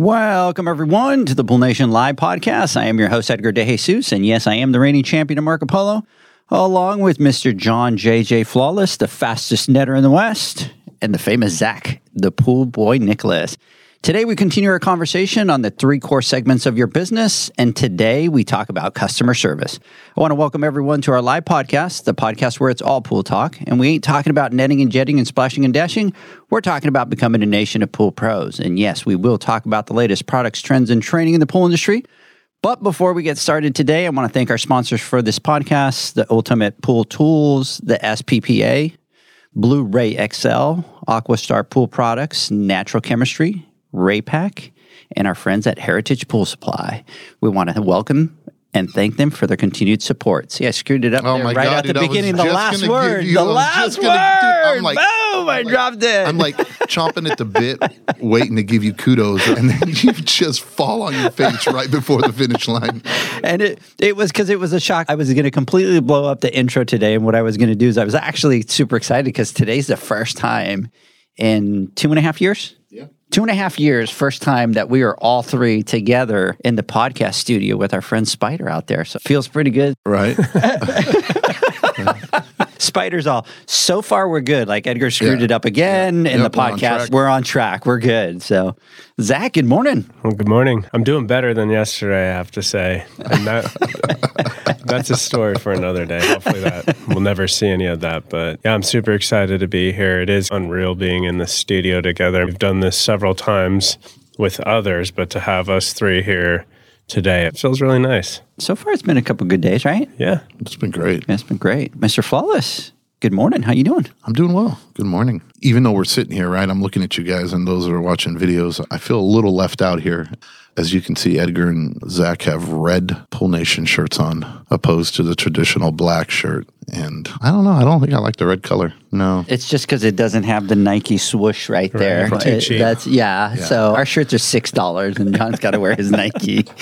Welcome, everyone, to the Pool Nation Live podcast. I am your host, Edgar De Jesus, and yes, I am the reigning champion of Marco Polo, along with Mr. John J.J. Flawless, the fastest netter in the West, and the famous Zach, the pool boy Nicholas. Today, we continue our conversation on the three core segments of your business, and today we talk about customer service. I want to welcome everyone to our live podcast, the podcast where it's all pool talk, and we ain't talking about netting and jetting and splashing and dashing. We're talking about becoming a nation of pool pros. And yes, we will talk about the latest products, trends, and training in the pool industry. But before we get started today, I want to thank our sponsors for this podcast the Ultimate Pool Tools, the SPPA, Blu ray XL, Aquastar Pool Products, Natural Chemistry, Raypak, and our friends at Heritage Pool Supply. We want to welcome and thank them for their continued support. See, I screwed it up Oh right God, at the dude, I beginning. The last word. you- the last word. gonna do- I'm like- Boom! I like- dropped it. I'm like chomping at the bit, waiting to give you kudos, and then you just fall on your face right before the finish line. and it it was because it was a shock. I was going to completely blow up the intro today, and what I was going to do is I was actually super excited because today's the first time in two and a half years. Yeah. Two and a half years, first time that we are all three together in the podcast studio with our friend Spider out there. So feels pretty good. Right? Spider's all so far we're good. Like Edgar screwed Yeah. it up again in Yep, the we're on podcast. We're on track. We're good. So Zach, good morning. Well, good morning. I'm doing better than yesterday, I have to say. And that, that's a story for another day. Hopefully, that we'll never see any of that. But yeah, I'm super excited to be here. It is unreal being in the studio together. We've done this several times with others, but to have us three here today, it feels really nice. So far it's been a couple good days, right? Yeah. It's been great. It's been great. Mr. Flawless, good morning. How you doing? I'm doing well. Good morning. Even though we're sitting here, right? I'm looking at you guys and those that are watching videos. I feel a little left out here. As you can see, Edgar and Zach have red Pool Nation shirts on, opposed to the traditional black shirt. And I don't know. I don't think I like the red color. No. It's just because it doesn't have the Nike swoosh right there. Right, too It- That's yeah, So our shirts are six dollars, and John's got to wear his Nike.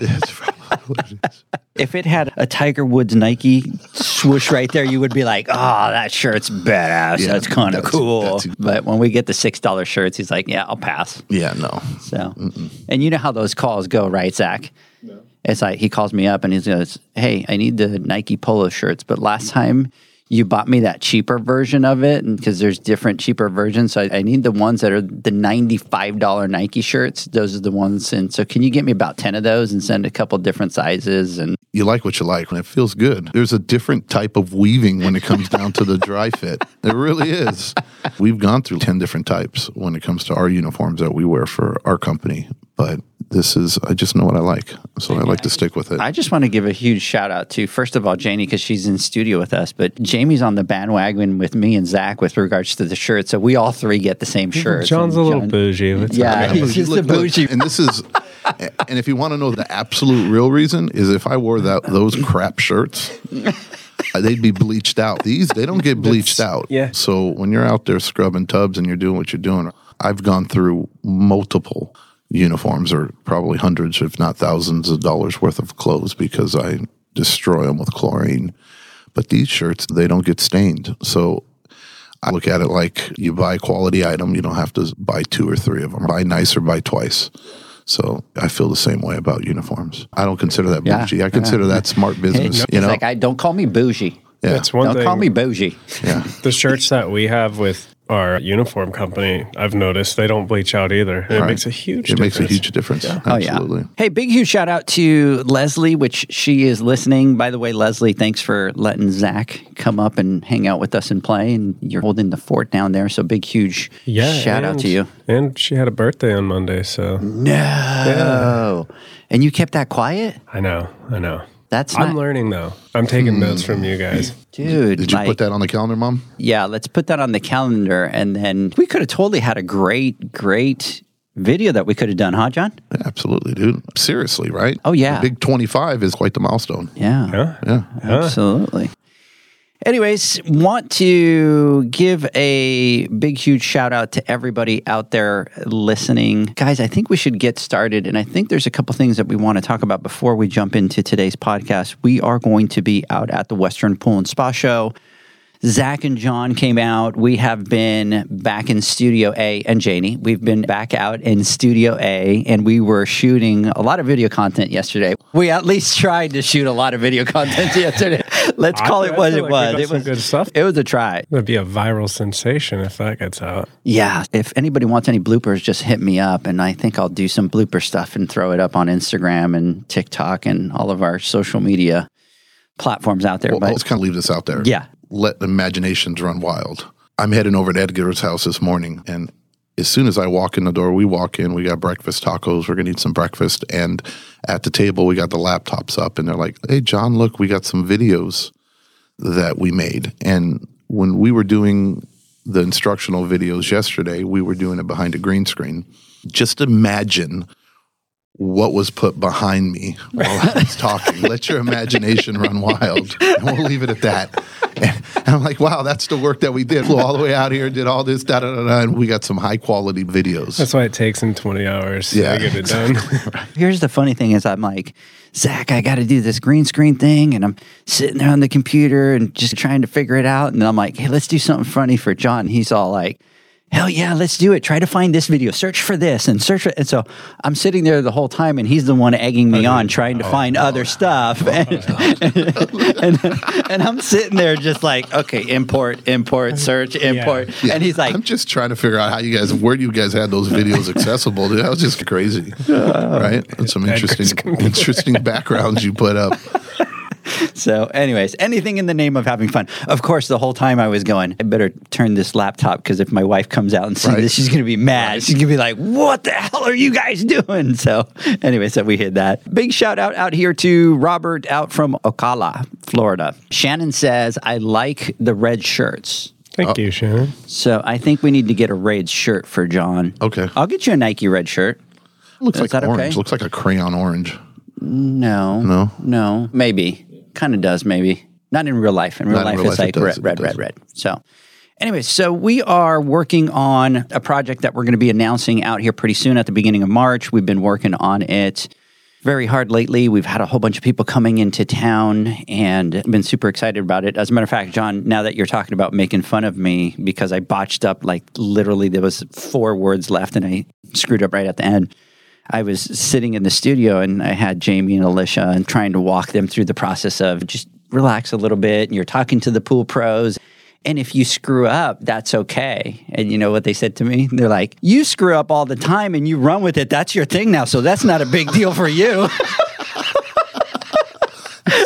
It's probably what it is. if it had a Tiger Woods Nike swoosh right there, you would be like, "Oh, that shirt's badass. Yeah, that's kind of cool." that's- but when we get the six dollar shirts, he's like, "Yeah, I'll pass." Yeah, no. So, and you know how those calls go, right, Zach? It's like he calls me up and he goes, "Hey, I need the Nike polo shirts, but last time you bought me that cheaper version of it, because there's different cheaper versions, so I, I need the ones that are the ninety-five dollar Nike shirts. Those are the ones, and so can you get me about ten of those and send a couple different sizes and." you like what you like and it feels good. There's a different type of weaving when it comes down to the dry fit. There really is. We've gone through 10 different types when it comes to our uniforms that we wear for our company, but this is, I just know what I like. So I like to stick with it. I just want to give a huge shout out to first of all Janie because she's in studio with us, but Jamie's on the bandwagon with me and Zach with regards to the shirt, so we all three get the same shirt. John's a little bougie. It's Yeah, okay. he's just Look, a look, bougie. and this is, and if you want to know the absolute real reason, is if I wore that those crap shirts, they'd be bleached out. These they don't get bleached out. yeah. So when you're out there scrubbing tubs and you're doing what you're doing, I've gone through multiple uniforms or probably hundreds, if not thousands of dollars worth of clothes because I destroy them with chlorine. But these shirts, they don't get stained. So I look at it like you buy a quality item, you don't have to buy two or three of them. Buy nice or buy twice. So I feel the same way about uniforms. I don't consider that Yeah, bougie. I consider that smart business. It's you know, like I don't call me bougie. yeah, That's one don't thing. call me bougie. yeah, the shirts that we have with our uniform company, I've noticed they don't bleach out either. And It Right. makes a huge difference. It difference. makes a huge difference. Oh Absolutely. yeah. Hey, big huge shout out to Leslie, which she is listening. By the way, Leslie, thanks for letting Zach come up and hang out with us and play. And you're holding the fort down there, so big huge Yeah. shout out to you. And she had a birthday on Monday, so No, and you kept that quiet, I know, I know. That's I'm not- learning though. I'm taking hmm. notes from you guys. dude. Did you like- put that on the calendar, Mom? Yeah, let's put that on the calendar, and then we could have totally had a great, great video that we could have done, huh, John? Yeah, absolutely, dude. Seriously, right? Oh, yeah. The big 25 is quite the milestone. Yeah. Yeah. Yeah. Absolutely. Anyways, want to give a big, huge shout out to everybody out there listening. Guys, I think we should get started. And I think there's a couple things that we want to talk about before we jump into today's podcast. We are going to be out at the Western Pool and Spa Show. Zach and John came out. We have been back in Studio A and Janie. We've been back out in Studio A and we were shooting a lot of video content yesterday. We at least tried to shoot a lot of video content yesterday. Let's call I it what feel it like we was. It some was good stuff. It was a try. It'd be a viral sensation if that gets out. Yeah. If anybody wants any bloopers, just hit me up and I think I'll do some blooper stuff and throw it up on Instagram and TikTok and all of our social media platforms out there. Well, but let's kind of leave this out there. Yeah. Let imaginations run wild. I'm heading over to Edgar's house this morning, and as soon as I walk in the door, we walk in, we got breakfast tacos, we're gonna eat some breakfast. And at the table, we got the laptops up, and they're like, Hey, John, look, we got some videos that we made. And when we were doing the instructional videos yesterday, we were doing it behind a green screen. Just imagine what was put behind me while I was talking. Let your imagination run wild. And we'll leave it at that. And, and I'm like, wow, that's the work that we did. Flew all the way out here, did all this, da da da da, and we got some high quality videos. That's why it takes him 20 hours Yeah, to get it done. Here's the funny thing is I'm like, Zach, I got to do this green screen thing. And I'm sitting there on the computer and just trying to figure it out. And I'm like, hey, let's do something funny for John. He's all like, hell yeah, let's do it. Try to find this video, search for this and search for And so I'm sitting there the whole time and he's the one egging me on trying to oh, find oh, other oh, stuff. And, and, and I'm sitting there just like, okay, import, import, search, import. Yeah, And he's like, I'm just trying to figure out how you guys, where you guys had those videos accessible. Dude, that was just crazy, right? That's some interesting, interesting backgrounds you put up. So, anyways, anything in the name of having fun. Of course, the whole time I was going, I better turn this laptop because if my wife comes out and sees Right. this, she's going to be mad. She's going to be like, what the hell are you guys doing? So, anyway, so we hit that. Big shout out out here to Robert out from Ocala, Florida. Shannon says, I like the red shirts. Thank oh. you, Shannon. So, I think we need to get a red shirt for John. Okay. I'll get you a Nike red shirt. Looks Is like that orange. okay? Looks like a crayon orange. No. No? No. Maybe. Kind of does, maybe. Not in real life. In real Not in life, real it's life, like it does, red, red, red, red. So, anyway, so we are working on a project that we're going to be announcing out here pretty soon at the beginning of March. We've been working on it very hard lately. We've had a whole bunch of people coming into town and been super excited about it. As a matter of fact, John, now that you're talking about making fun of me because I botched up, like literally there was four words left and I screwed up right at the end. I was sitting in the studio and I had Jamie and Alicia and trying to walk them through the process of just relax a little bit. And you're talking to the pool pros. And if you screw up, that's okay. And you know what they said to me? They're like, You screw up all the time and you run with it. That's your thing now. So that's not a big deal for you.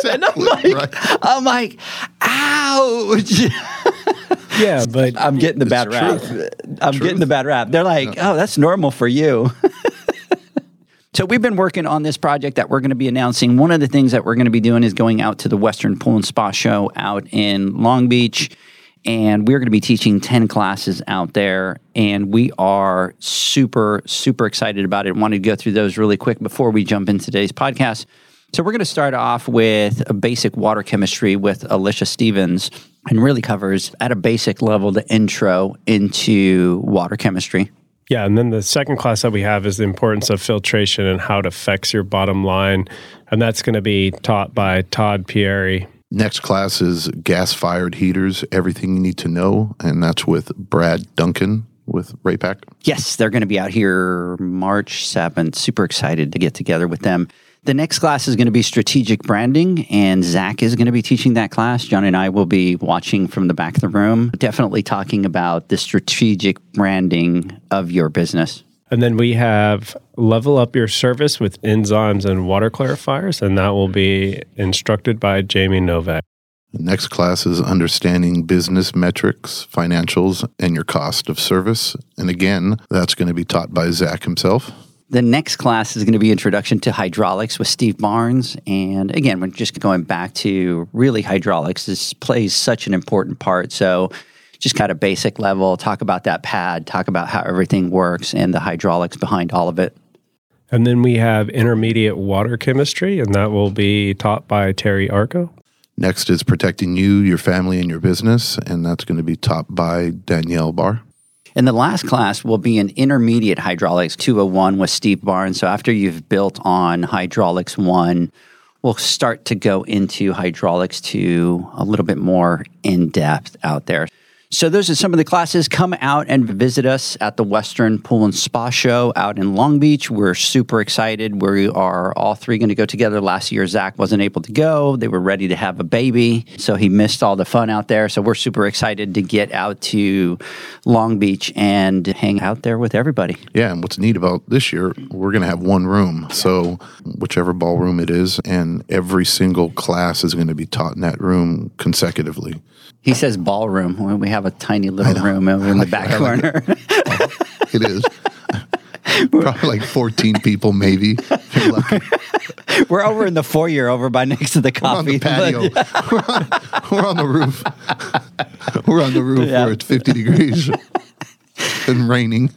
and I'm like, Right. I'm like, ouch. Yeah, but I'm getting the bad rap. I'm getting the bad rap. They're like, oh, that's normal for you. so we've been working on this project that we're going to be announcing. One of the things that we're going to be doing is going out to the Western Pool and Spa Show out in Long Beach. And we're going to be teaching 10 classes out there. And we are super, super excited about it. Wanted to go through those really quick before we jump into today's podcast. So we're going to start off with a basic water chemistry with Alicia Stevens and really covers at a basic level the intro into water chemistry. Yeah, and then the second class that we have is the importance of filtration and how it affects your bottom line. And that's going to be taught by Todd Pieri. Next class is gas fired heaters, everything you need to know. And that's with Brad Duncan with Raypak. Yes, they're going to be out here March 7th. Super excited to get together with them. The next class is going to be strategic branding, and Zach is going to be teaching that class. John and I will be watching from the back of the room, definitely talking about the strategic branding of your business. And then we have level up your service with enzymes and water clarifiers, and that will be instructed by Jamie Novak. The next class is understanding business metrics, financials, and your cost of service. And again, that's going to be taught by Zach himself. The next class is going to be Introduction to Hydraulics with Steve Barnes. And again, we're just going back to really hydraulics. This plays such an important part. So, just kind of basic level, talk about that pad, talk about how everything works and the hydraulics behind all of it. And then we have intermediate water chemistry, and that will be taught by Terry Arko. Next is protecting you, your family, and your business. And that's going to be taught by Danielle Barr. And the last class will be an intermediate hydraulics 201 with Steve Barnes. So after you've built on hydraulics 1, we'll start to go into hydraulics 2 a little bit more in depth out there. So those are some of the classes. Come out and visit us at the Western Pool and Spa Show out in Long Beach. We're super excited. We are all three going to go together. Last year, Zach wasn't able to go. They were ready to have a baby, so he missed all the fun out there. So we're super excited to get out to Long Beach and hang out there with everybody. Yeah, and what's neat about this year, we're going to have one room. So, whichever ballroom it is, and every single class is going to be taught in that room consecutively. He says ballroom. When we have a tiny little room over in the back corner. It is. Probably like 14 people, maybe. if you're lucky. We're over in the foyer over by next to the We're on coffee. the patio. we're, on, we're on the roof. we're on the roof Yeah. where it's 50 degrees and raining.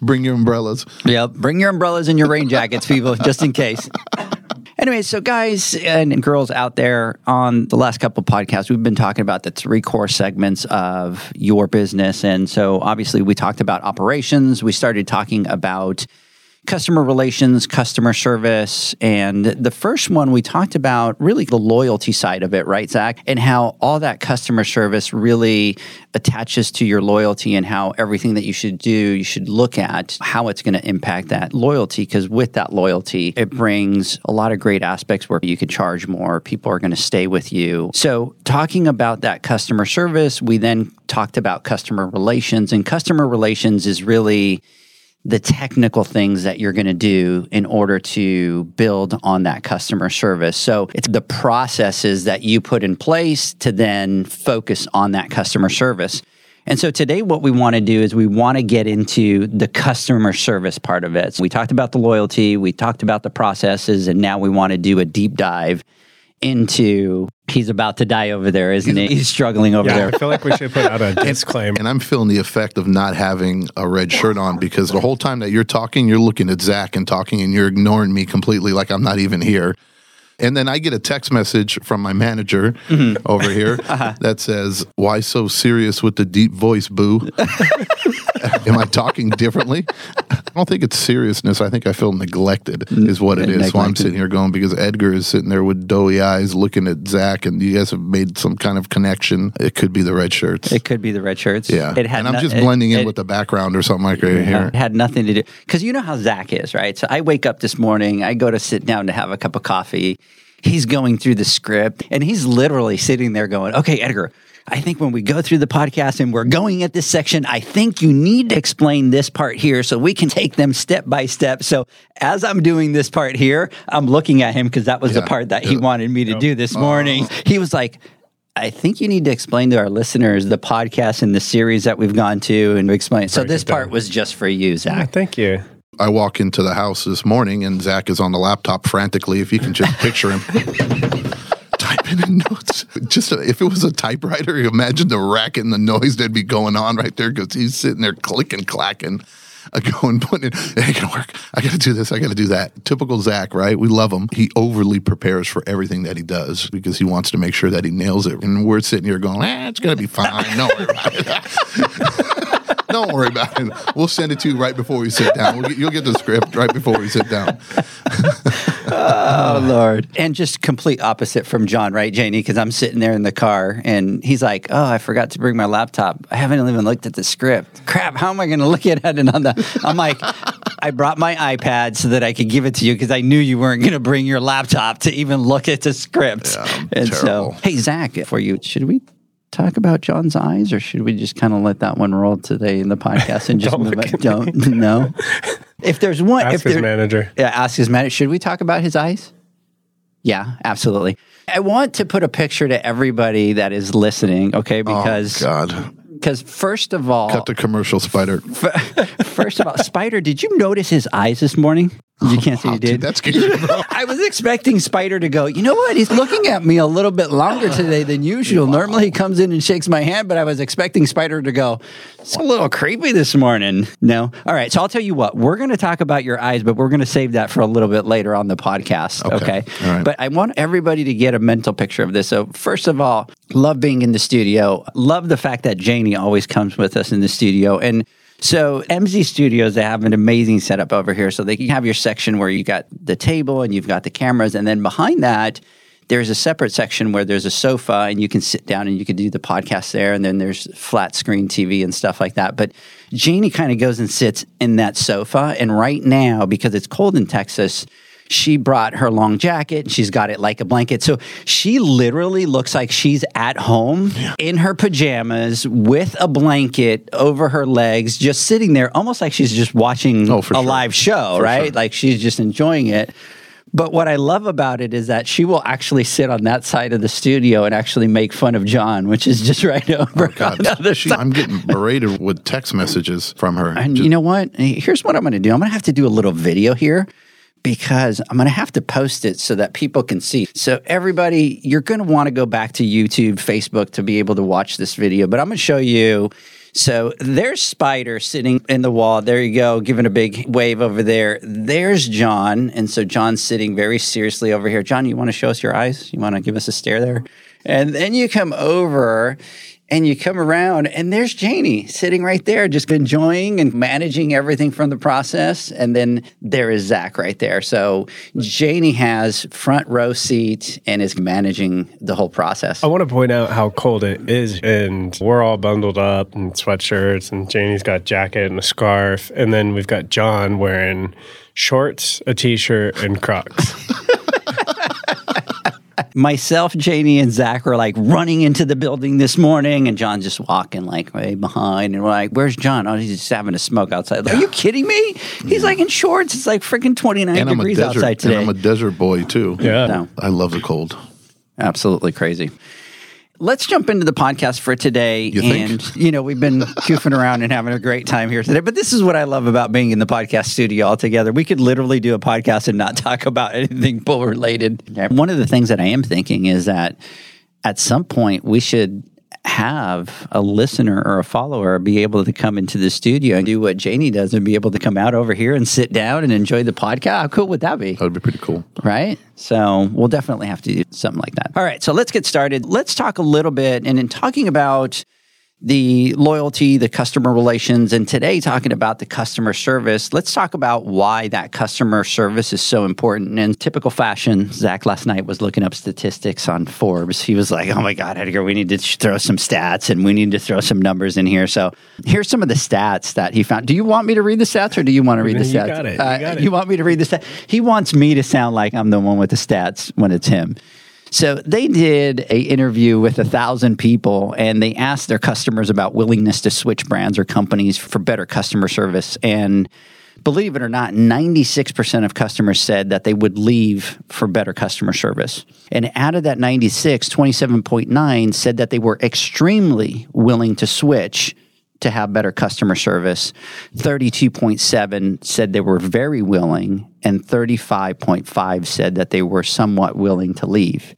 Bring your umbrellas. Yep. Bring your umbrellas and your rain jackets, people, just in case. Anyway, so guys and girls out there on the last couple of podcasts, we've been talking about the three core segments of your business. And so obviously we talked about operations. We started talking about customer relations, customer service. And the first one we talked about really the loyalty side of it, right, Zach? And how all that customer service really attaches to your loyalty and how everything that you should do, you should look at how it's going to impact that loyalty. Because with that loyalty, it brings a lot of great aspects where you can charge more, people are going to stay with you. So, talking about that customer service, we then talked about customer relations. And customer relations is really the technical things that you're going to do in order to build on that customer service. So it's the processes that you put in place to then focus on that customer service. And so today, what we want to do is we want to get into the customer service part of it. So we talked about the loyalty, we talked about the processes, and now we want to do a deep dive into he's about to die over there, isn't he? He's struggling over Yeah, there. I feel like we should put out a disclaimer. And I'm feeling the effect of not having a red shirt on because the whole time that you're talking, you're looking at Zach and talking and you're ignoring me completely like I'm not even here. And then I get a text message from my manager mm-hmm. over here uh-huh. that says, Why so serious with the deep voice, boo? Am I talking differently? I don't think it's seriousness. I think I feel neglected, is what it is. So I'm sitting here going because Edgar is sitting there with doughy eyes looking at Zach, and you guys have made some kind of connection. It could be the red shirts. It could be the red shirts. Yeah. It had and I'm no- just it- blending in it- with the background or something like right here. It had nothing to do because you know how Zach is, right? So I wake up this morning, I go to sit down to have a cup of coffee. He's going through the script and he's literally sitting there going, Okay, Edgar, I think when we go through the podcast and we're going at this section, I think you need to explain this part here so we can take them step by step. So as I'm doing this part here, I'm looking at him because that was the part that he wanted me to do this morning. He was like, I think you need to explain to our listeners the podcast and the series that we've gone to and explain. So this part was just for you, Yeah, Zach. thank you. I walk into the house this morning and Zach is on the laptop frantically. If you can just picture him. Typing in notes. Just if it was a typewriter, imagine the racket and the noise that'd be going on right there because he's sitting there clicking, clacking, uh, going, putting it, it ain't gonna work. I gotta do this, I gotta do that. Typical Zach, right? We love him. He overly prepares for everything that he does because he wants to make sure that he nails it. And we're sitting here going, eh, it's gonna be fine. Don't worry about it. Don't worry about it. We'll send it to you right before we sit down. We'll get, you'll get the script right before we sit down. Oh Lord! And just complete opposite from John, right, Janie? Because I'm sitting there in the car, and he's like, "Oh, I forgot to bring my laptop. I haven't even looked at the script. Crap! How am I going to look at it?" And on the, I'm like, I brought my iPad so that I could give it to you because I knew you weren't going to bring your laptop to even look at the script. Yeah, and terrible. so, hey, Zach, for you, should we talk about John's eyes or should we just kind of let that one roll today in the podcast and just Don't move look it? at Don't, no. If there's one, Ask if his there, manager. yeah, ask his manager. Should we talk about his eyes? Yeah, absolutely. I want to put a picture to everybody that is listening, okay? Oh, because oh, God. because first of all, Cut the commercial, Spider. first of all, Spider, did you notice his eyes this morning? You oh, can't see Wow, you dude, did. that's good, bro. I was expecting Spider to go, you know what? He's looking at me a little bit longer today than usual. Normally he comes in and shakes my hand, but I was expecting Spider to go, it's a little creepy this morning. No. All right. So I'll tell you what, we're going to talk about your eyes, but we're going to save that for a little bit later on the podcast. Okay. Okay. Right. But I want everybody to get a mental picture of this. So, first of all, love being in the studio. Love the fact that Janie always comes with us in the studio. And so MZ Studios, they have an amazing setup over here. So they can have your section where you got the table and you've got the cameras, and then behind that, there's a separate section where there's a sofa and you can sit down and you can do the podcast there. And then there's flat screen TV and stuff like that. But Janie kind of goes and sits in that sofa. And right now, because it's cold in Texas, she brought her long jacket and she's got it like a blanket. So she literally looks like she's at home in her pajamas with a blanket over her legs, just sitting there, almost like she's just watching Oh, a sure. live show, For right? sure. Like she's just enjoying it. But what I love about it is that she will actually sit on that side of the studio and actually make fun of John, which is just right over oh, on God, the other she. I'm getting berated with text messages from her. And Just- you know what? Here's what I'm going to do. I'm going to have to do a little video here because I'm going to have to post it so that people can see. So everybody, you're going to want to go back to YouTube, Facebook to be able to watch this video, but I'm going to show you so there's Spider sitting in the wall. There you go, giving a big wave over there. There's John. And so John's sitting very seriously over here. John, you want to show us your eyes? You want to give us a stare there? And then you come over and you come around, and there's Janie sitting right there, just enjoying and managing everything from the process. And then there is Zach right there. So Janie has front row seat and is managing the whole process. I want to point out how cold it is, and we're all bundled up in sweatshirts, and Janie's got jacket and a scarf, and then we've got John wearing shorts, a t-shirt, and Crocs. myself, Janie, and Zach were like running into the building this morning, and John's just walking like way behind. And we're like, "Where's John? Oh, he's just having a smoke outside." Are you kidding me? He's like in shorts. It's like freaking twenty nine and I'm a degrees desert, outside today. and I'm a desert boy too. Yeah. No, I love the cold. absolutely crazy. Let's jump into the podcast for today. You and, you know, we've been goofing around and having a great time here today. But this is what I love about being in the podcast studio altogether. We could literally do a podcast and not talk about anything bull related. One of the things that I am thinking is that at some point we should have a listener or a follower be able to come into the studio and do what Janie does and be able to come out over here and sit down and enjoy the podcast. How cool would that be? That would be pretty cool. right? So we'll definitely have to do something like that. All right, so let's get started. Let's talk a little bit, and in talking about the loyalty, the customer relations, and today talking about the customer service, let's talk about why that customer service is so important. In typical fashion, Zach last night was looking up statistics on Forbes. He was like, oh my God, Edgar, we need to throw some stats and we need to throw some numbers in here. So here's some of the stats that he found. Do you want me to read the stats or do you want to read the You stats? got it. You Uh, got it. you want me to read the stats? He wants me to sound like I'm the one with the stats when it's him. So they did a interview with a thousand people, and they asked their customers about willingness to switch brands or companies for better customer service. And believe it or not, 96% of customers said that they would leave for better customer service. And out of that 96, 27.9 said that they were extremely willing to switch to have better customer service. 32.7 said they were very willing, and 35.5 said that they were somewhat willing to leave.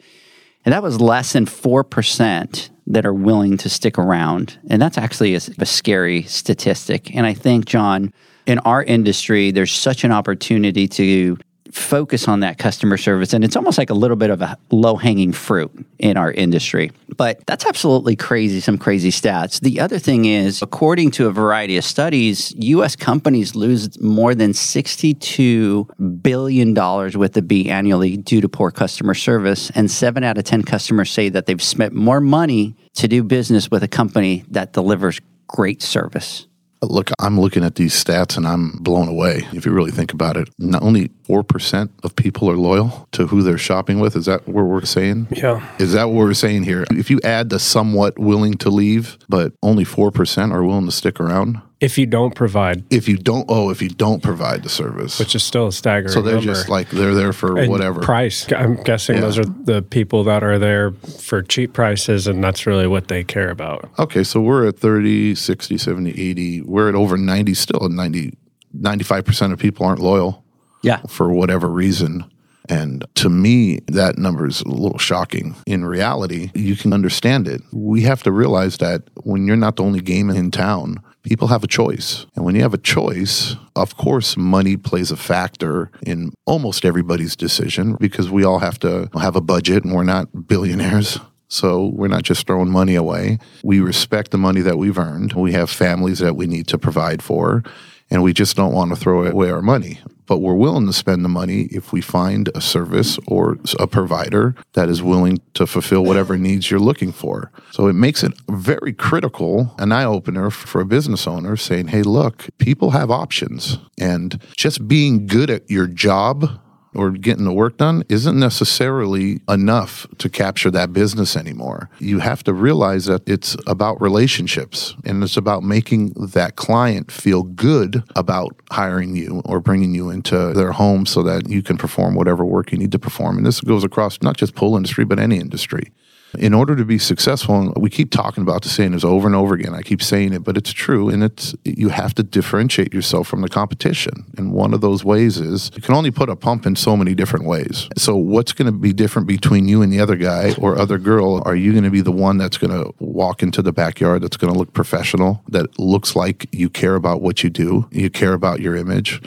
And that was less than 4% that are willing to stick around. And that's actually a, a scary statistic. And I think, John, in our industry, there's such an opportunity to focus on that customer service. And it's almost like a little bit of a low hanging fruit in our industry. But that's absolutely crazy, some crazy stats. The other thing is, according to a variety of studies, US companies lose more than $62 billion with the B annually due to poor customer service. And seven out of 10 customers say that they've spent more money to do business with a company that delivers great service. Look, I'm looking at these stats and I'm blown away. If you really think about it, not only 4% of people are loyal to who they're shopping with. Is that what we're saying? Yeah. Is that what we're saying here? If you add the somewhat willing to leave, but only 4% are willing to stick around, If you don't provide, if you don't, oh, if you don't provide the service. which is still a staggering so they're number. just like, they're there for And whatever. price. I'm guessing Yeah. those are the people that are there for cheap prices, and that's really what they care about. Okay, so we're at 30, 60, 70, 80. We're at over 90 still. 90, 95% of people aren't loyal Yeah. for whatever reason. And to me, that number is a little shocking. In reality, you can understand it. We have to realize that when you're not the only game in town, people have a choice. And when you have a choice, of course, money plays a factor in almost everybody's decision because we all have to have a budget and we're not billionaires. So we're not just throwing money away. We respect the money that we've earned. We have families that we need to provide for, and we just don't want to throw away our money. But we're willing to spend the money if we find a service or a provider that is willing to fulfill whatever needs you're looking for. So it makes it very critical, an eye opener for a business owner saying, hey, look, people have options. And just being good at your job or getting the work done isn't necessarily enough to capture that business anymore. You have to realize that it's about relationships and it's about making that client feel good about hiring you or bringing you into their home so that you can perform whatever work you need to perform. And this goes across not just pool industry, but any industry. In order to be successful, and we keep talking about the saying this over and over again. I keep saying it, but it's true, and it's you have to differentiate yourself from the competition. And one of those ways is you can only put a pump in so many different ways. So what's going to be different between you and the other guy or other girl? Are you going to be the one that's going to walk into the backyard that's going to look professional, that looks like you care about what you do, you care about your image?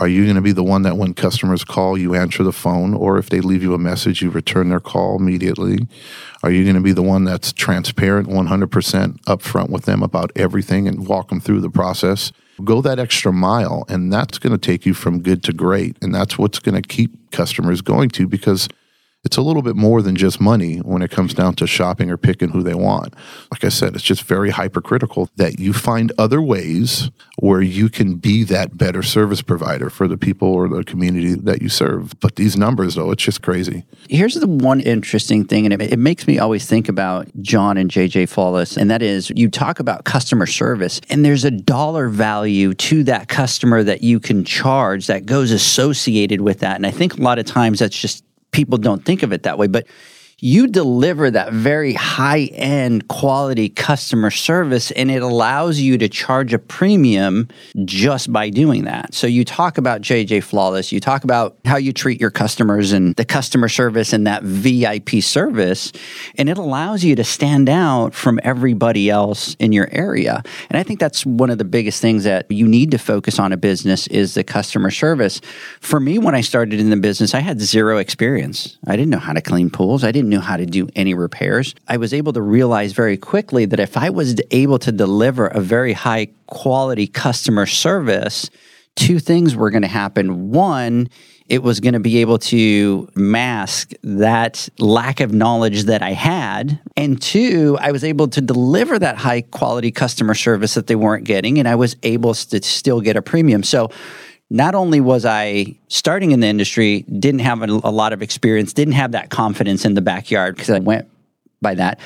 Are you going to be the one that when customers call, you answer the phone, or if they leave you a message, you return their call immediately? Are you going to be the one that's transparent 100% upfront with them about everything and walk them through the process? Go that extra mile, and that's going to take you from good to great. And that's what's going to keep customers going to because it's a little bit more than just money when it comes down to shopping or picking who they want. Like I said, it's just very hypercritical that you find other ways where you can be that better service provider for the people or the community that you serve. But these numbers, though, it's just crazy. Here's the one interesting thing, and it, it makes me always think about John and JJ Flawless, and that is you talk about customer service, and there's a dollar value to that customer that you can charge that goes associated with that. And I think a lot of times that's just people don't think of it that way, but you deliver that very high end quality customer service and it allows you to charge a premium just by doing that. So you talk about JJ Flawless, you talk about how you treat your customers and the customer service and that VIP service, and it allows you to stand out from everybody else in your area. And I think that's one of the biggest things that you need to focus on a business is the customer service. For me, when I started in the business, I had zero experience. I didn't know how to clean pools. I didn't know how to do any repairs. I was able to realize very quickly that if I was able to deliver a very high quality customer service, two things were going to happen. One, it was going to be able to mask that lack of knowledge that I had. And two, I was able to deliver that high quality customer service that they weren't getting, and I was able to still get a premium. So, not only was I starting in the industry, didn't have a, a lot of experience, didn't have that confidence in the backyard because I went by that.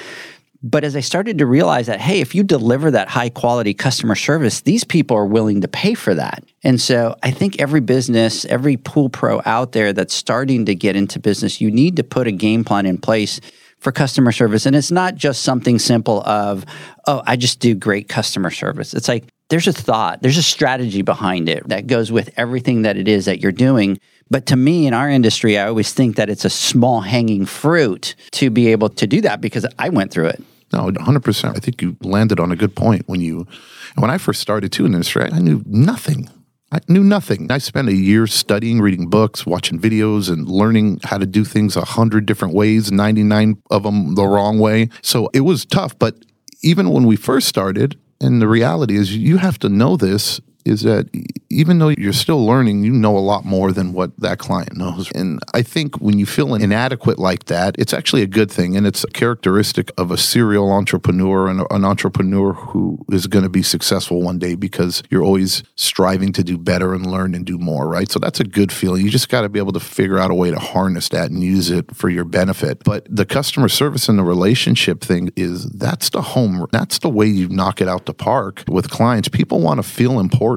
But as I started to realize that, hey, if you deliver that high quality customer service, these people are willing to pay for that. And so I think every business, every pool pro out there that's starting to get into business, you need to put a game plan in place for customer service. And it's not just something simple of, oh, I just do great customer service. It's like, there's a thought, there's a strategy behind it that goes with everything that it is that you're doing. But to me, in our industry, I always think that it's a small hanging fruit to be able to do that because I went through it. No, 100%. I think you landed on a good point when you, when I first started too in the industry, I knew nothing. I knew nothing. I spent a year studying, reading books, watching videos, and learning how to do things a hundred different ways, 99 of them the wrong way. So it was tough. But even when we first started, and the reality is you have to know this is that even though you're still learning, you know a lot more than what that client knows. And I think when you feel inadequate like that, it's actually a good thing. And it's a characteristic of a serial entrepreneur and an entrepreneur who is going to be successful one day because you're always striving to do better and learn and do more, right? So that's a good feeling. You just got to be able to figure out a way to harness that and use it for your benefit. But the customer service and the relationship thing is that's the home, that's the way you knock it out the park with clients. People want to feel important.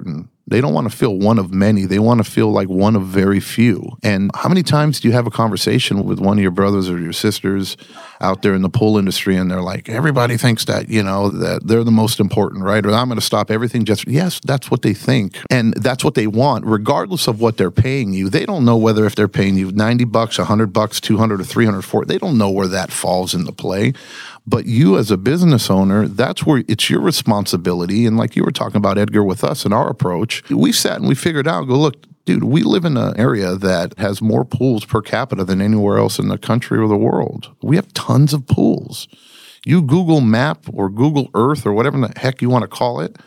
They don't want to feel one of many. They want to feel like one of very few. And how many times do you have a conversation with one of your brothers or your sisters out there in the pool industry and they're like, everybody thinks that, you know, that they're the most important, right? Or I'm going to stop everything just, yes, that's what they think. And that's what they want, regardless of what they're paying you. They don't know whether if they're paying you 90 bucks, 100 bucks, 200 or 300, 400, they don't know where that falls into play. But you, as a business owner, that's where it's your responsibility. And like you were talking about, Edgar, with us and our approach, we sat and we figured out, go, look, dude, we live in an area that has more pools per capita than anywhere else in the country or the world. We have tons of pools. You Google Map or Google Earth or whatever the heck you want to call it.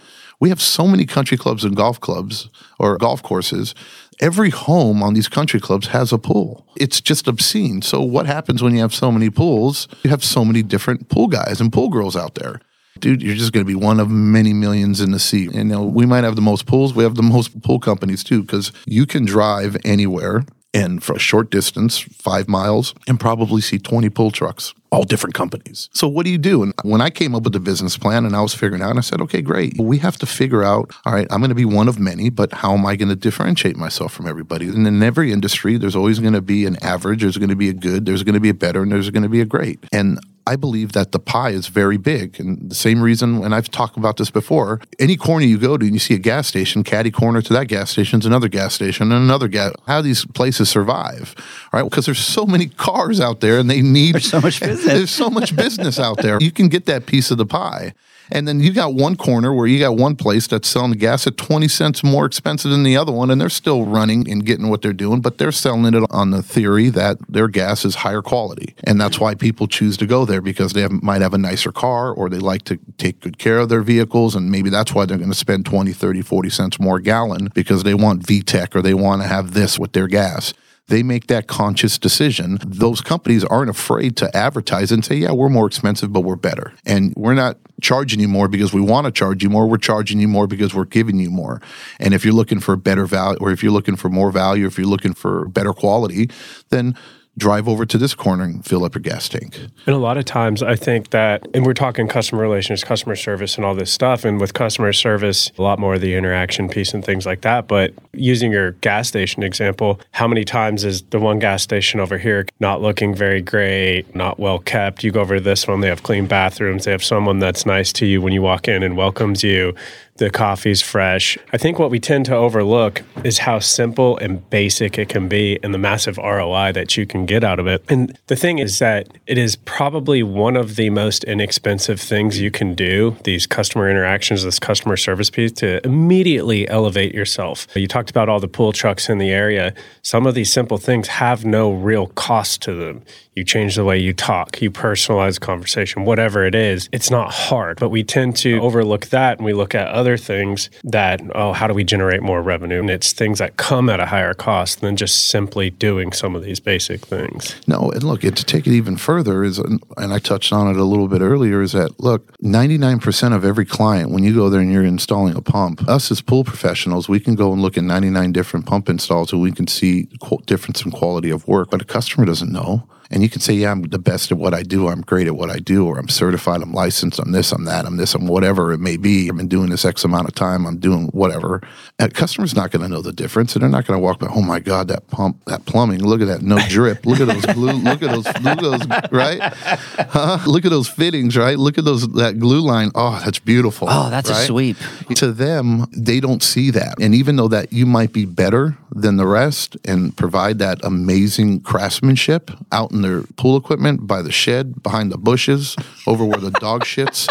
We have so many country clubs and golf clubs or golf courses every home on these country clubs has a pool. It's just obscene. So, what happens when you have so many pools? You have so many different pool guys and pool girls out there. Dude, you're just going to be one of many millions in the sea. And you know, we might have the most pools. We have the most pool companies too, because you can drive anywhere and for a short distance, five miles, and probably see 20 pool trucks, all different companies. So, what do you do? And when I came up with the business plan and I was figuring out, and I said, okay, great. We have to figure out, all right, I'm going to be one of many, but how am I going to differentiate myself from everybody? And in every industry, there's always going to be an average, there's going to be a good, there's going to be a better, and there's going to be a great. And I believe that the pie is very big. And the same reason, and I've talked about this before, any corner you go to and you see a gas station, caddy corner to that gas station is another gas station and another gas. How do these places survive? Right? Because there's so many cars out there and they need there's so much business. there's so much business out there. You can get that piece of the pie. And then you got one corner where you got one place that's selling the gas at 20 cents more expensive than the other one, and they're still running and getting what they're doing, but they're selling it on the theory that their gas is higher quality. And that's why people choose to go there because they have, might have a nicer car or they like to take good care of their vehicles. And maybe that's why they're going to spend 20, 30, 40 cents more a gallon because they want VTEC or they want to have this with their gas they make that conscious decision. Those companies aren't afraid to advertise and say, yeah, we're more expensive, but we're better. And we're not charging you more because we want to charge you more. We're charging you more because we're giving you more. And if you're looking for better value or if you're looking for more value, if you're looking for better quality, then drive over to this corner and fill up your gas tank. And a lot of times I think that, and we're talking customer relations, customer service, and all this stuff. And with customer service, a lot more of the interaction piece and things like that. But using your gas station example, how many times is the one gas station over here not looking very great, not well kept? You go over to this one, they have clean bathrooms, they have someone that's nice to you when you walk in and welcomes you the coffee's fresh. I think what we tend to overlook is how simple and basic it can be and the massive ROI that you can get out of it. And the thing is that it is probably one of the most inexpensive things you can do, these customer interactions, this customer service piece to immediately elevate yourself. You talked about all the pool trucks in the area. Some of these simple things have no real cost to them you change the way you talk, you personalize conversation, whatever it is, it's not hard. But we tend to overlook that and we look at other things that, oh, how do we generate more revenue? And it's things that come at a higher cost than just simply doing some of these basic things. No, and look, to take it even further is, and I touched on it a little bit earlier, is that look, 99% of every client, when you go there and you're installing a pump, us as pool professionals, we can go and look at 99 different pump installs and we can see difference in quality of work, but a customer doesn't know. And you can say, yeah, I'm the best at what I do. I'm great at what I do, or I'm certified, I'm licensed, I'm this, I'm that, I'm this, I'm whatever it may be. I've been doing this X amount of time, I'm doing whatever. A customer's not going to know the difference. And they're not going to walk by, oh my God, that pump, that plumbing, look at that, no drip. Look at those glue, look at those, look at those, right? Huh? Look at those fittings, right? Look at those, that glue line. Oh, that's beautiful. Oh, that's right? a sweep. To them, they don't see that. And even though that you might be better than the rest and provide that amazing craftsmanship out in their pool equipment by the shed, behind the bushes, over where the dog shits.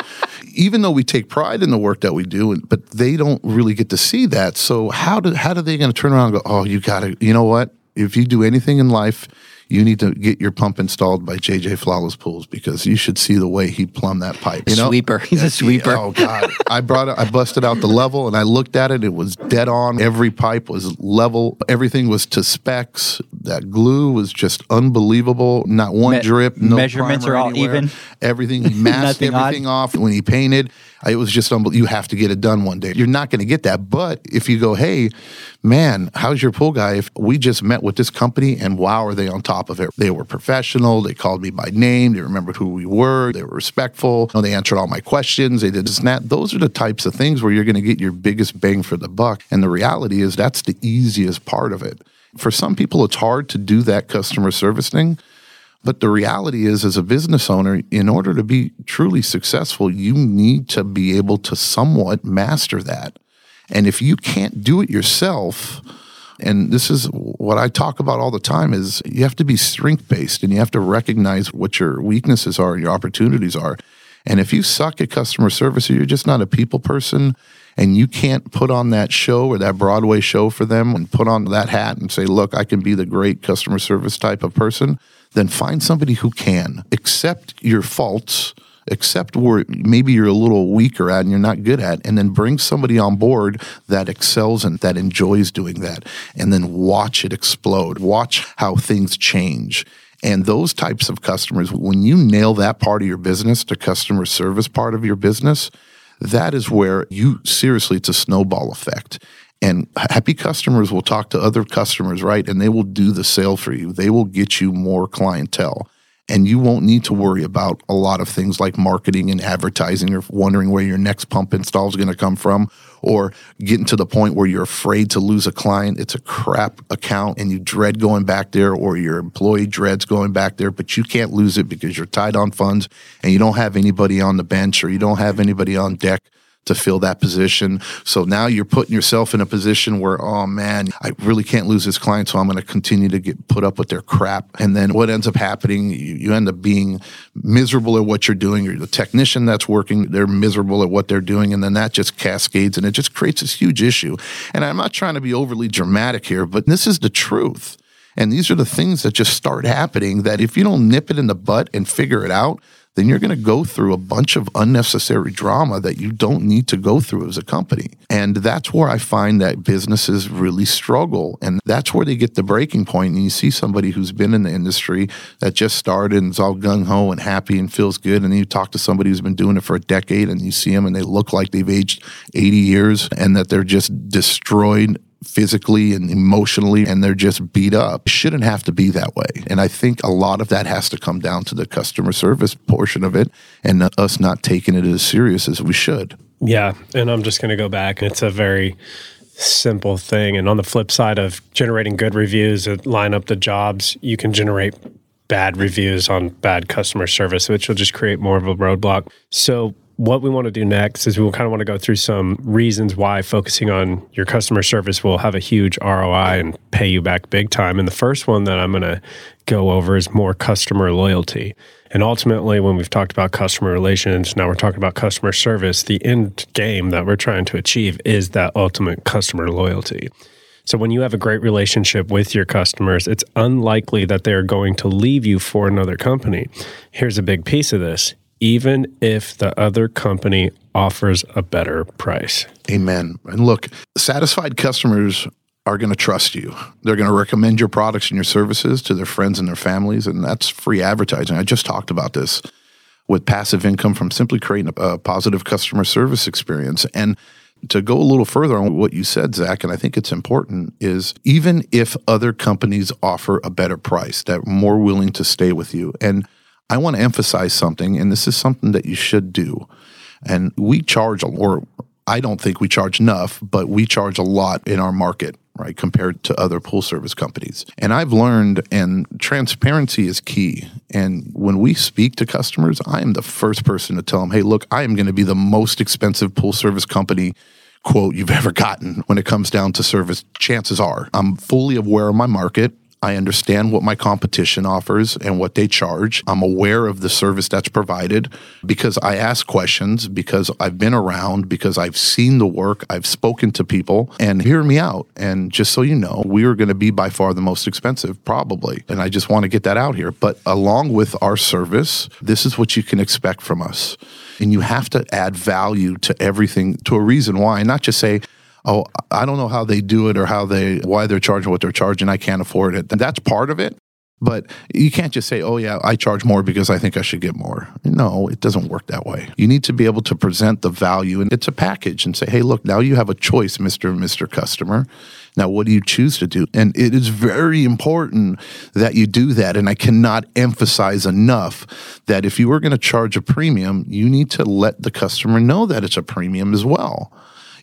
Even though we take pride in the work that we do, but they don't really get to see that. So how do how are they going to turn around and go, oh, you got to, you know what? If you do anything in life, you need to get your pump installed by JJ Flawless Pools because you should see the way he plumbed that pipe. You know? Sweeper. He's a sweeper. Oh God! I brought it. I busted out the level and I looked at it. It was dead on. Every pipe was level. Everything was to specs. That glue was just unbelievable. Not one Me- drip. No measurements are all anywhere. even? Everything. He masked Nothing odd? everything off when he painted. It was just unbelievable. You have to get it done one day. You're not going to get that. But if you go, hey, man, how's your pool guy? If we just met with this company and wow, are they on top of it? They were professional. They called me by name. They remembered who we were. They were respectful. You know, They answered all my questions. They did this and that. Those are the types of things where you're going to get your biggest bang for the buck. And the reality is that's the easiest part of it. For some people, it's hard to do that customer service thing. But the reality is, as a business owner, in order to be truly successful, you need to be able to somewhat master that. And if you can't do it yourself, and this is what I talk about all the time is you have to be strength based and you have to recognize what your weaknesses are and your opportunities are. And if you suck at customer service or you're just not a people person and you can't put on that show or that Broadway show for them and put on that hat and say, look, I can be the great customer service type of person, then find somebody who can accept your faults, accept where maybe you're a little weaker at and you're not good at, and then bring somebody on board that excels and that enjoys doing that. And then watch it explode, watch how things change. And those types of customers, when you nail that part of your business, the customer service part of your business, that is where you seriously, it's a snowball effect. And happy customers will talk to other customers, right? And they will do the sale for you. They will get you more clientele. And you won't need to worry about a lot of things like marketing and advertising or wondering where your next pump install is going to come from or getting to the point where you're afraid to lose a client. It's a crap account and you dread going back there or your employee dreads going back there, but you can't lose it because you're tied on funds and you don't have anybody on the bench or you don't have anybody on deck to fill that position. So now you're putting yourself in a position where, oh man, I really can't lose this client, so I'm going to continue to get put up with their crap. And then what ends up happening, you, you end up being miserable at what you're doing. You're the technician that's working, they're miserable at what they're doing, and then that just cascades and it just creates this huge issue. And I'm not trying to be overly dramatic here, but this is the truth. And these are the things that just start happening that if you don't nip it in the butt and figure it out, then you're going to go through a bunch of unnecessary drama that you don't need to go through as a company. And that's where I find that businesses really struggle. And that's where they get the breaking point. And you see somebody who's been in the industry that just started and is all gung ho and happy and feels good. And then you talk to somebody who's been doing it for a decade and you see them and they look like they've aged 80 years and that they're just destroyed physically and emotionally and they're just beat up. It shouldn't have to be that way. And I think a lot of that has to come down to the customer service portion of it and us not taking it as serious as we should. Yeah. And I'm just going to go back. It's a very simple thing. And on the flip side of generating good reviews that line up the jobs, you can generate bad reviews on bad customer service, which will just create more of a roadblock. So, what we want to do next is we'll kind of want to go through some reasons why focusing on your customer service will have a huge ROI and pay you back big time. And the first one that I'm going to go over is more customer loyalty. And ultimately, when we've talked about customer relations, now we're talking about customer service, the end game that we're trying to achieve is that ultimate customer loyalty. So when you have a great relationship with your customers, it's unlikely that they're going to leave you for another company. Here's a big piece of this even if the other company offers a better price. Amen. And look, satisfied customers are going to trust you. They're going to recommend your products and your services to their friends and their families, and that's free advertising. I just talked about this with passive income from simply creating a, a positive customer service experience. And to go a little further on what you said, Zach, and I think it's important, is even if other companies offer a better price, that more willing to stay with you. And I want to emphasize something, and this is something that you should do. And we charge, or I don't think we charge enough, but we charge a lot in our market, right, compared to other pool service companies. And I've learned, and transparency is key. And when we speak to customers, I am the first person to tell them, hey, look, I am going to be the most expensive pool service company quote you've ever gotten when it comes down to service. Chances are I'm fully aware of my market. I understand what my competition offers and what they charge. I'm aware of the service that's provided because I ask questions, because I've been around, because I've seen the work, I've spoken to people, and hear me out. And just so you know, we are going to be by far the most expensive, probably. And I just want to get that out here. But along with our service, this is what you can expect from us. And you have to add value to everything to a reason why, not just say, oh, I don't know how they do it or how they why they're charging what they're charging. I can't afford it. That's part of it. But you can't just say, oh, yeah, I charge more because I think I should get more. No, it doesn't work that way. You need to be able to present the value, and it's a package and say, hey, look, now you have a choice, Mr. and Mr. Customer. Now, what do you choose to do? And it is very important that you do that. And I cannot emphasize enough that if you are going to charge a premium, you need to let the customer know that it's a premium as well.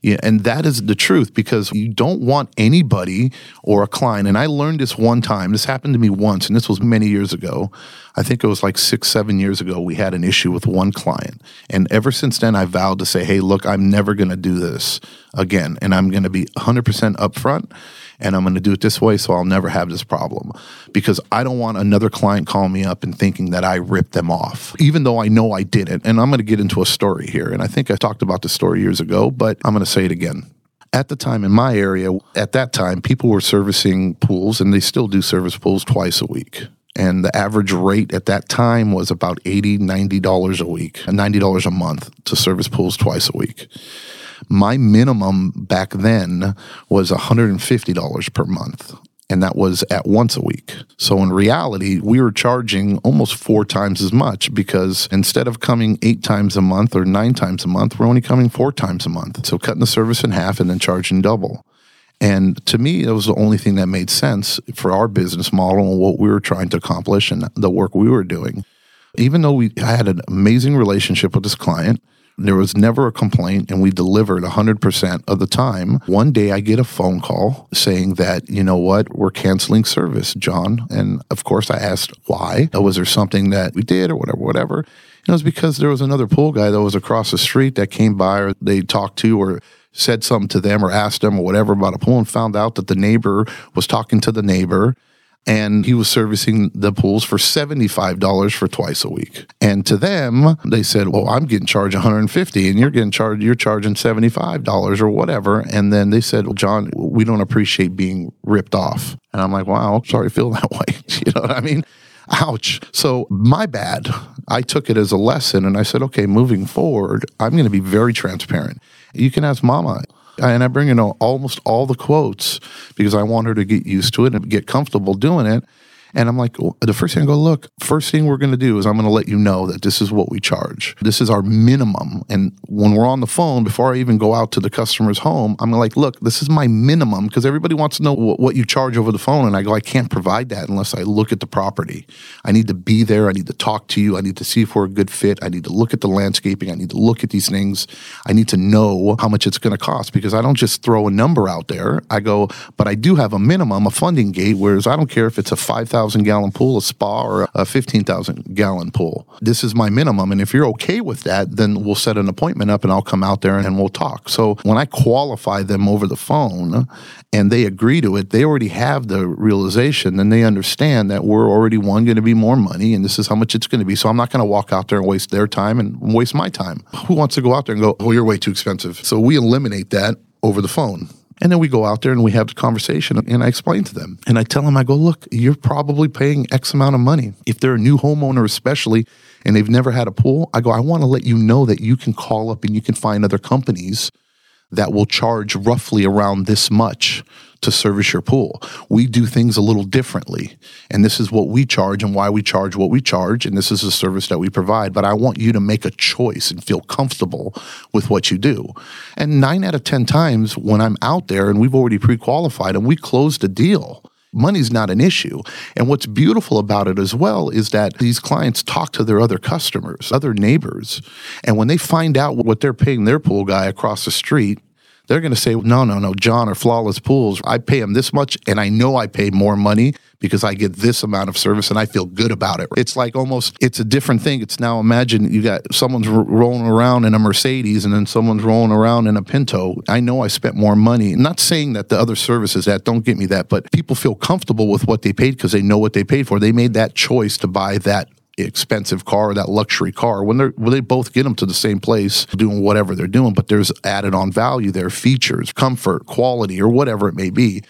Yeah, and that is the truth because you don't want anybody or a client. And I learned this one time. This happened to me once, and this was many years ago. I think it was like six, seven years ago. We had an issue with one client. And ever since then, I vowed to say, hey, look, I'm never going to do this again. And I'm going to be 100% upfront and I'm going to do it this way so I'll never have this problem because I don't want another client calling me up and thinking that I ripped them off, even though I know I didn't. And I'm going to get into a story here. And I think I talked about this story years ago, but I'm going to say it again. At the time in my area, at that time, people were servicing pools and they still do service pools twice a week and the average rate at that time was about $80 90 dollars a week 90 dollars a month to service pools twice a week my minimum back then was $150 per month. And that was at once a week. So in reality, we were charging almost four times as much because instead of coming eight times a month or nine times a month, we're only coming four times a month. So cutting the service in half and then charging double. And to me, that was the only thing that made sense for our business model and what we were trying to accomplish and the work we were doing. Even though we had an amazing relationship with this client, there was never a complaint, and we delivered 100% of the time. One day I get a phone call saying that, you know what, we're canceling service, John. And of course, I asked why. Uh, was there something that we did or whatever, whatever? it was because there was another pool guy that was across the street that came by or they talked to or said something to them or asked them or whatever about a pool and found out that the neighbor was talking to the neighbor and he was servicing the pools for $75 for twice a week. And to them, they said, "Well, I'm getting charged 150 and you're getting charged you're charging $75 or whatever." And then they said, "Well, John, we don't appreciate being ripped off." And I'm like, "Wow, sorry to feel that way." you know what I mean? Ouch. So, my bad. I took it as a lesson and I said, "Okay, moving forward, I'm going to be very transparent." You can ask mama and I bring in almost all the quotes because I want her to get used to it and get comfortable doing it. And I'm like, the first thing I go, look, first thing we're going to do is I'm going to let you know that this is what we charge. This is our minimum. And when we're on the phone, before I even go out to the customer's home, I'm like, look, this is my minimum because everybody wants to know what, what you charge over the phone. And I go, I can't provide that unless I look at the property. I need to be there. I need to talk to you. I need to see if we're a good fit. I need to look at the landscaping. I need to look at these things. I need to know how much it's going to cost because I don't just throw a number out there. I go, but I do have a minimum, a funding gate, whereas I don't care if it's a 5,000 thousand gallon pool, a spa, or a fifteen thousand gallon pool. This is my minimum, and if you're okay with that, then we'll set an appointment up, and I'll come out there and we'll talk. So when I qualify them over the phone, and they agree to it, they already have the realization, and they understand that we're already one going to be more money, and this is how much it's going to be. So I'm not going to walk out there and waste their time and waste my time. Who wants to go out there and go, "Oh, you're way too expensive"? So we eliminate that over the phone. And then we go out there and we have the conversation and I explain to them. And I tell them, I go, look, you're probably paying X amount of money. If they're a new homeowner, especially, and they've never had a pool, I go, I want to let you know that you can call up and you can find other companies that will charge roughly around this much to service your pool. We do things a little differently. And this is what we charge and why we charge what we charge. And this is a service that we provide. But I want you to make a choice and feel comfortable with what you do. And nine out of 10 times when I'm out there and we've already pre qualified and we closed a deal, money's not an issue. And what's beautiful about it as well is that these clients talk to their other customers, other neighbors. And when they find out what they're paying their pool guy across the street, they're going to say, no, no, no, John or Flawless Pools, I pay them this much and I know I pay more money because I get this amount of service and I feel good about it. It's like almost, it's a different thing. It's now imagine you got someone's r- rolling around in a Mercedes and then someone's rolling around in a Pinto. I know I spent more money. Not saying that the other services that don't get me that, but people feel comfortable with what they paid because they know what they paid for. They made that choice to buy that expensive car or that luxury car when they're when they both get them to the same place doing whatever they're doing but there's added on value there features comfort quality or whatever it may be.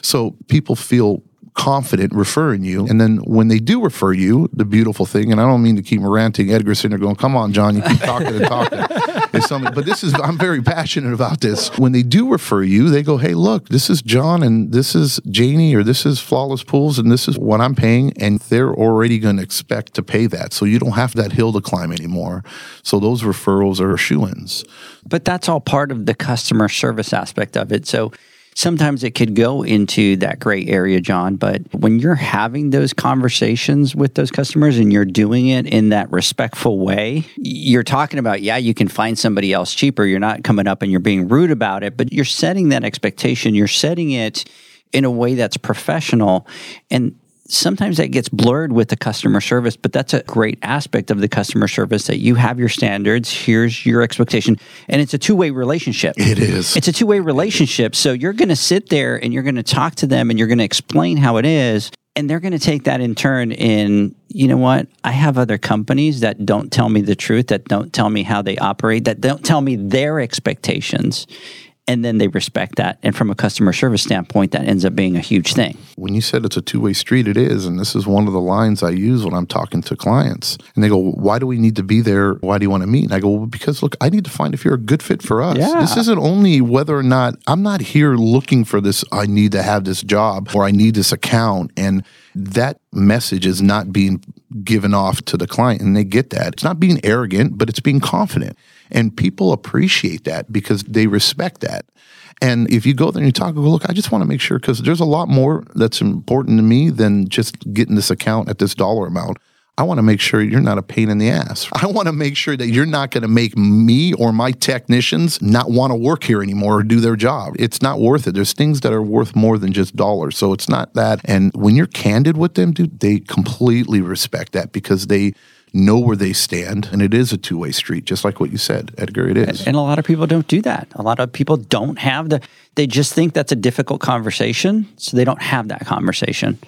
So people feel confident referring you. And then when they do refer you, the beautiful thing, and I don't mean to keep ranting, Edgar's sitting there going, come on, John, you keep talking and talking. It's something, but this is, I'm very passionate about this. When they do refer you, they go, hey, look, this is John and this is Janie or this is Flawless Pools and this is what I'm paying. And they're already going to expect to pay that. So you don't have that hill to climb anymore. So those referrals are shoe ins. But that's all part of the customer service aspect of it. So sometimes it could go into that gray area, John. But when you're having those conversations with those customers and you're doing it in that respectful way, you're talking about, yeah, you can find somebody else cheaper. You're not coming up and you're being rude about it, but you're setting that expectation. You're setting it in a way that's professional. And sometimes that gets blurred with the customer service, but that's a great aspect of the customer service that you have your standards, here's your expectation, and it's a two way relationship. It is. It's a two way relationship. So you're going to sit there and you're going to talk to them and you're going to explain how it is. And they're going to take that in turn in, you know what? I have other companies that don't tell me the truth, that don't tell me how they operate, that don't tell me their expectations and then they respect that. And from a customer service standpoint, that ends up being a huge thing. When you said it's a two way street, it is. And this is one of the lines I use when I'm talking to clients. And they go, Why do we need to be there? Why do you want to meet? And I go, well, Because look, I need to find if you're a good fit for us. Yeah. This isn't only whether or not I'm not here looking for this, I need to have this job or I need this account. And that message is not being given off to the client and they get that. It's not being arrogant, but it's being confident. And people appreciate that because they respect that. And if you go there and you talk, look, I just want to make sure because there's a lot more that's important to me than just getting this account at this dollar amount. I want to make sure you're not a pain in the ass. I want to make sure that you're not going to make me or my technicians not want to work here anymore or do their job. It's not worth it. There's things that are worth more than just dollars. So it's not that. And when you're candid with them, dude, they completely respect that because they know where they stand. And it is a two way street, just like what you said, Edgar. It is. And a lot of people don't do that. A lot of people don't have the, they just think that's a difficult conversation. So they don't have that conversation.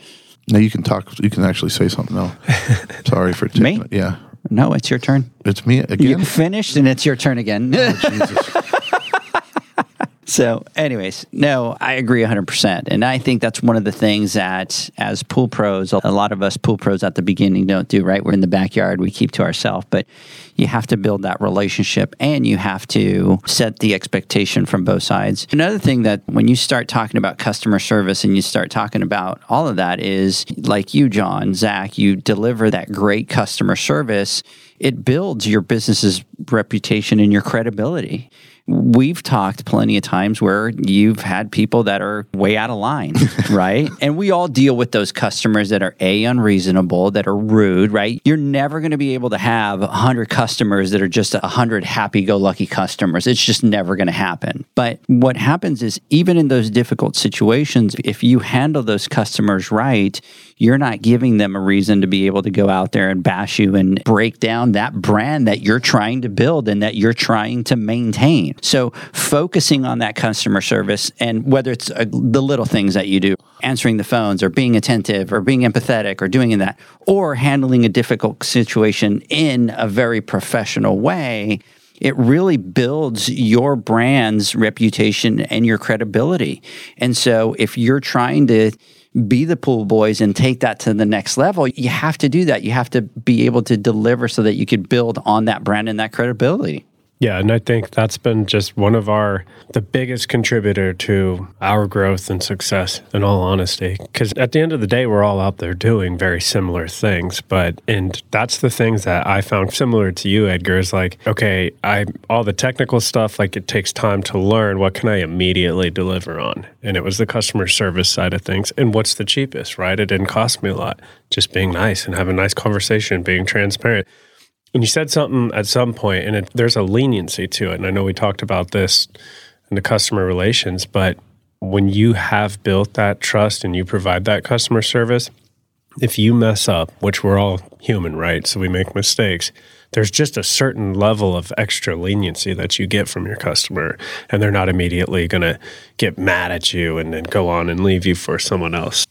Now you can talk. You can actually say something. No, sorry for taking Me? Yeah, No, it's your turn. it's me again. You finished and it's your turn again. Oh, Jesus. So, anyways, no, I agree 100%. And I think that's one of the things that, as pool pros, a lot of us pool pros at the beginning don't do, right? We're in the backyard, we keep to ourselves, but you have to build that relationship and you have to set the expectation from both sides. Another thing that when you start talking about customer service and you start talking about all of that is like you, John, Zach, you deliver that great customer service, it builds your business's reputation and your credibility we've talked plenty of times where you've had people that are way out of line, right? And we all deal with those customers that are A, unreasonable, that are rude, right? You're never going to be able to have 100 customers that are just 100 happy go lucky customers. It's just never going to happen. But what happens is, even in those difficult situations, if you handle those customers right, you're not giving them a reason to be able to go out there and bash you and break down that brand that you're trying to build and that you're trying to maintain. So, focusing on that customer service and whether it's uh, the little things that you do, answering the phones or being attentive or being empathetic or doing that, or handling a difficult situation in a very professional way it really builds your brand's reputation and your credibility. And so if you're trying to be the pool boys and take that to the next level, you have to do that. You have to be able to deliver so that you could build on that brand and that credibility. Yeah, and I think that's been just one of our the biggest contributor to our growth and success in all honesty because at the end of the day we're all out there doing very similar things but and that's the things that I found similar to you Edgar is like okay, I all the technical stuff like it takes time to learn what can I immediately deliver on and it was the customer service side of things and what's the cheapest, right? It didn't cost me a lot just being nice and having a nice conversation, being transparent. And you said something at some point, and it, there's a leniency to it. And I know we talked about this in the customer relations. But when you have built that trust and you provide that customer service, if you mess up, which we're all human, right? So we make mistakes. There's just a certain level of extra leniency that you get from your customer, and they're not immediately going to get mad at you and then go on and leave you for someone else.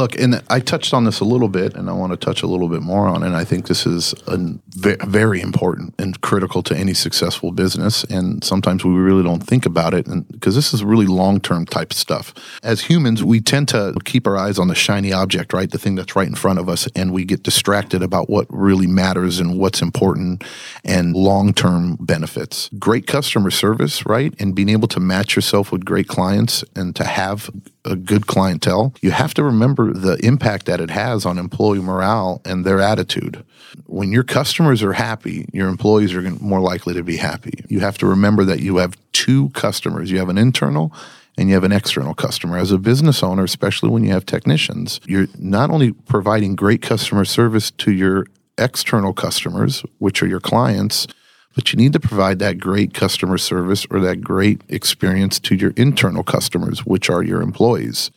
Look, and I touched on this a little bit, and I want to touch a little bit more on it. I think this is very important and critical to any successful business. And sometimes we really don't think about it, because this is really long term type stuff. As humans, we tend to keep our eyes on the shiny object, right? The thing that's right in front of us, and we get distracted about what really matters and what's important and long term benefits. Great customer service, right? And being able to match yourself with great clients and to have a good clientele, you have to remember the impact that it has on employee morale and their attitude. When your customers are happy, your employees are more likely to be happy. You have to remember that you have two customers. You have an internal and you have an external customer. As a business owner, especially when you have technicians, you're not only providing great customer service to your external customers, which are your clients, but you need to provide that great customer service or that great experience to your internal customers, which are your employees.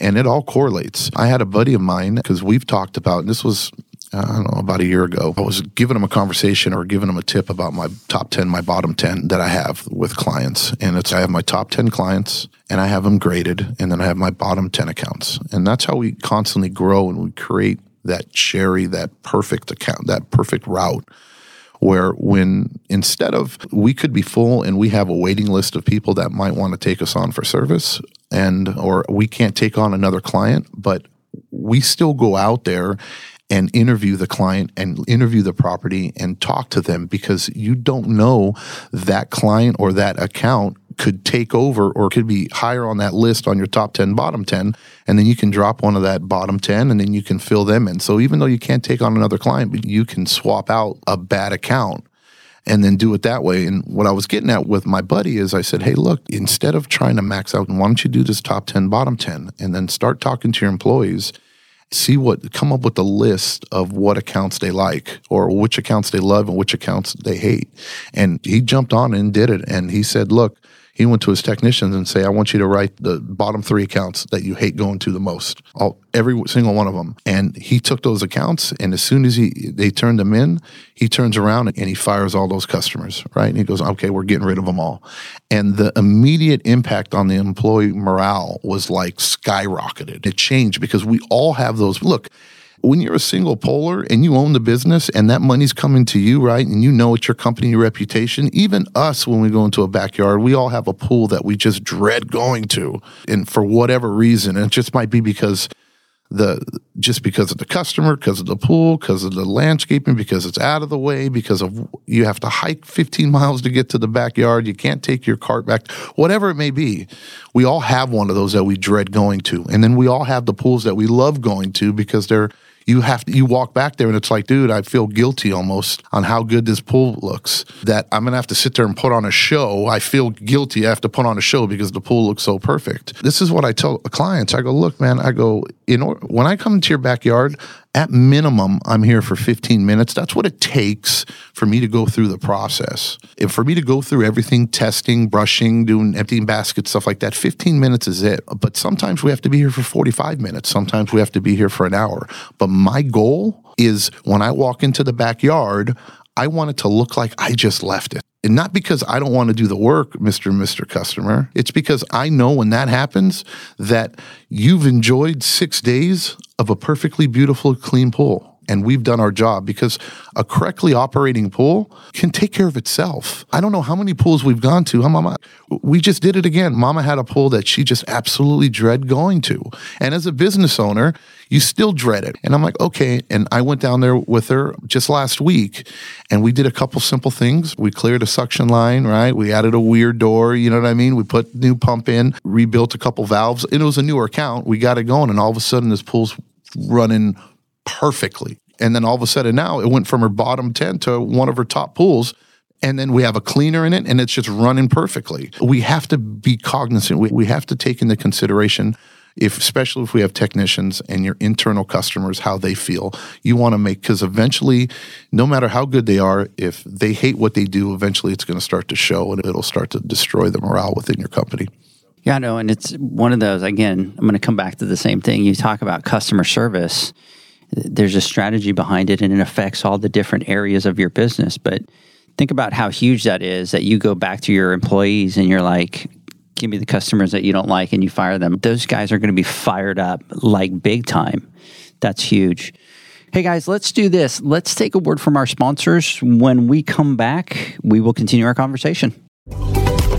And it all correlates. I had a buddy of mine because we've talked about, this was I don't know, about a year ago. I was giving him a conversation or giving him a tip about my top 10, my bottom 10 that I have with clients. And it's, I have my top 10 clients and I have them graded and then I have my bottom 10 accounts. And that's how we constantly grow and we create that cherry, that perfect account, that perfect route where when instead of we could be full and we have a waiting list of people that might want to take us on for service and or we can't take on another client but we still go out there and interview the client and interview the property and talk to them because you don't know that client or that account could take over or could be higher on that list on your top 10, bottom 10. And then you can drop one of that bottom 10 and then you can fill them in. So even though you can't take on another client, but you can swap out a bad account and then do it that way. And what I was getting at with my buddy is I said, hey, look, instead of trying to max out, why don't you do this top 10, bottom 10, and then start talking to your employees see what come up with a list of what accounts they like or which accounts they love and which accounts they hate and he jumped on and did it and he said look he went to his technicians and say, I want you to write the bottom three accounts that you hate going to the most, all, every single one of them. And he took those accounts, and as soon as he they turned them in, he turns around and he fires all those customers, right? And he goes, okay, we're getting rid of them all. And the immediate impact on the employee morale was like skyrocketed. It changed because we all have those. Look, when you're a single poler and you own the business and that money's coming to you, right? And you know it's your company, your reputation. Even us, when we go into a backyard, we all have a pool that we just dread going to. And for whatever reason, and it just might be because the just because of the customer, because of the pool, because of the landscaping, because it's out of the way, because of you have to hike 15 miles to get to the backyard, you can't take your cart back, whatever it may be. We all have one of those that we dread going to. And then we all have the pools that we love going to because they're you have to you walk back there and it's like dude i feel guilty almost on how good this pool looks that i'm gonna have to sit there and put on a show i feel guilty i have to put on a show because the pool looks so perfect this is what i tell clients i go look man i go in when i come into your backyard at minimum, I'm here for 15 minutes. That's what it takes for me to go through the process. And for me to go through everything, testing, brushing, doing emptying baskets, stuff like that, 15 minutes is it. But sometimes we have to be here for 45 minutes. Sometimes we have to be here for an hour. But my goal is when I walk into the backyard, I want it to look like I just left it. And not because I don't want to do the work, Mr. and Mr. Customer. It's because I know when that happens that you've enjoyed six days of a perfectly beautiful, clean pool and we've done our job because a correctly operating pool can take care of itself. I don't know how many pools we've gone to. Mama, we just did it again. Mama had a pool that she just absolutely dread going to. And as a business owner, you still dread it. And I'm like, okay. And I went down there with her just last week and we did a couple simple things. We cleared a suction line, right? We added a weir door, you know what I mean? We put new pump in, rebuilt a couple valves. And it was a newer account. We got it going. And all of a sudden this pool's running perfectly. And then all of a sudden now it went from her bottom 10 to one of her top pools. And then we have a cleaner in it and it's just running perfectly. We have to be cognizant. We, we have to take into consideration if especially if we have technicians and your internal customers how they feel you want to make because eventually no matter how good they are if they hate what they do eventually it's going to start to show and it'll start to destroy the morale within your company Yeah, no, and it's one of those. Again, I'm going to come back to the same thing. You talk about customer service. There's a strategy behind it, and it affects all the different areas of your business. But think about how huge that is. That you go back to your employees and you're like, "Give me the customers that you don't like," and you fire them. Those guys are going to be fired up like big time. That's huge. Hey guys, let's do this. Let's take a word from our sponsors. When we come back, we will continue our conversation.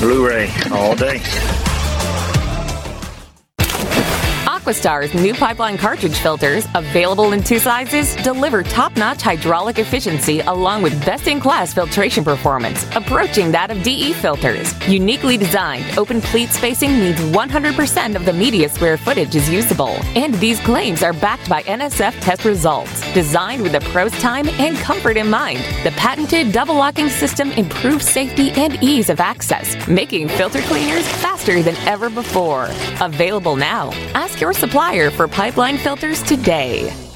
Blu-ray all day. Aquastar's new pipeline cartridge filters, available in two sizes, deliver top notch hydraulic efficiency along with best in class filtration performance, approaching that of DE filters. Uniquely designed, open pleat spacing means 100% of the media square footage is usable. And these claims are backed by NSF test results. Designed with the pro's time and comfort in mind, the patented double locking system improves safety and ease of access, making filter cleaners faster than ever before. Available now. Ask your supplier for pipeline filters today.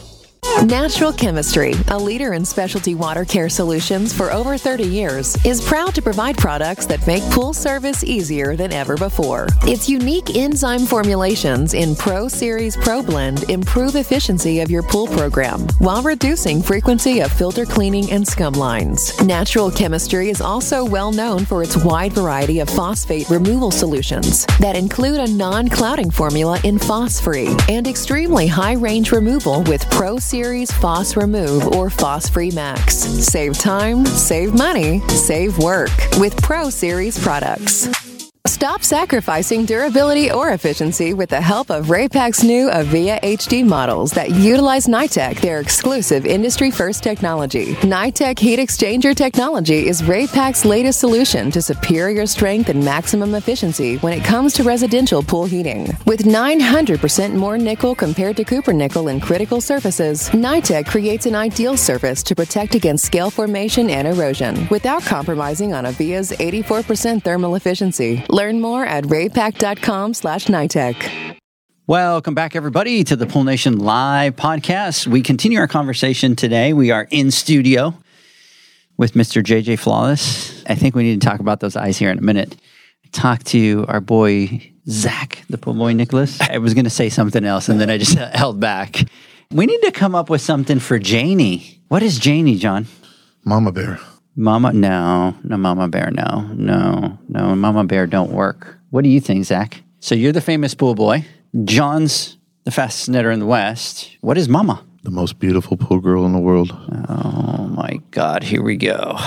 Natural Chemistry, a leader in specialty water care solutions for over 30 years, is proud to provide products that make pool service easier than ever before. Its unique enzyme formulations in Pro Series Pro Blend improve efficiency of your pool program while reducing frequency of filter cleaning and scum lines. Natural Chemistry is also well known for its wide variety of phosphate removal solutions that include a non-clouding formula in Phos-Free and extremely high range removal with Pro Series Phos Remove or Phos Free Max. Save time, save money, save work with Pro Series products. Stop sacrificing durability or efficiency with the help of Raypak's new Avia HD models that utilize NITEC, their exclusive industry first technology. NITEC heat exchanger technology is Raypak's latest solution to superior strength and maximum efficiency when it comes to residential pool heating. With 900% more nickel compared to copper nickel in critical surfaces, NITEC creates an ideal surface to protect against scale formation and erosion without compromising on Avia's 84% thermal efficiency. Learn more at raypak.com slash NITEC. Welcome back, everybody, to the Pool Nation Live podcast. We continue our conversation today. We are in studio with Mr. JJ Flawless. I think we need to talk about those eyes here in a minute. Talk to our boy Zach, the pool boy Nicholas. I was going to say something else, and then I just held back. We need to come up with something for Janie. What is Janie, John? mama bear Mama, no, no, Mama Bear, no, no, no, Mama Bear don't work. What do you think, Zach? So you're the famous pool boy. John's the fastest netter in the West. What is Mama? The most beautiful pool girl in the world. Oh my God, here we go.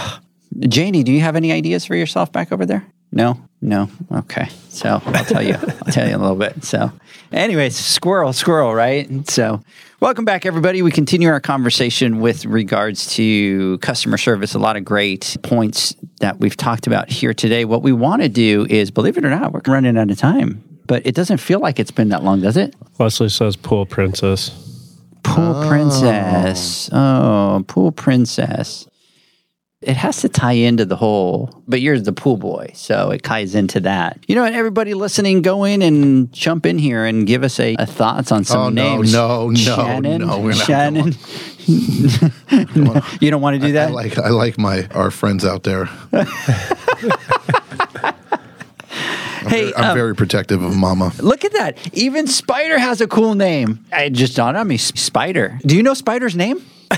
Janie, do you have any ideas for yourself back over there? No, no. Okay, so I'll tell you. I'll tell you in a little bit. So, anyways, squirrel, squirrel, right? So, welcome back, everybody. We continue our conversation with regards to customer service. A lot of great points that we've talked about here today. What we want to do is, believe it or not, we're running out of time, but it doesn't feel like it's been that long, does it? Leslie says pool princess. Pool oh. princess. Oh, pool princess. It has to tie into the whole, but you're the pool boy, so it ties into that. You know, and everybody listening, go in and jump in here and give us a, a thoughts on some Oh, no, names. no, no, Shannon, no, we're not Shannon. you don't want to do I that? like I like my our friends out there. I'm Hey, very, I'm um, very protective of Mama. Look at that. Even Spider has a cool name. I just dawned on me. Spider. Do you know Spider's name?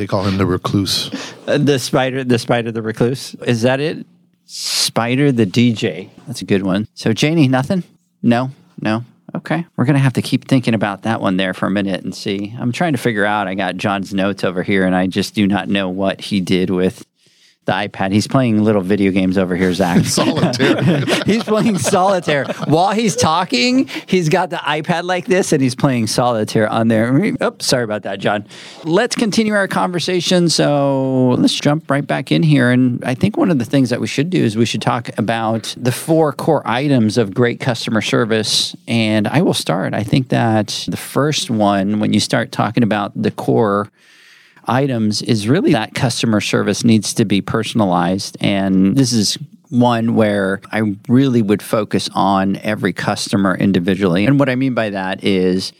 They call him the recluse. Uh, the spider, the spider, the recluse. Is that it? Spider, the DJ. That's a good one. So Janie, nothing? No, no. Okay, we're gonna have to keep thinking about that one there for a minute and see. I'm trying to figure out. I got John's notes over here, and I just do not know what he did with the iPad. He's playing little video games over here, Zach. Solitaire. he's playing solitaire while he's talking. He's got the iPad like this, and he's playing solitaire on there. Oh, sorry about that, John. Let's continue our conversation. So let's jump right back in here. And I think one of the things that we should do is we should talk about the four core items of great customer service. And I will start. I think that the first one, when you start talking about the core items is really that customer service needs to be personalized. And this is one where I really would focus on every customer individually. And what I mean by that is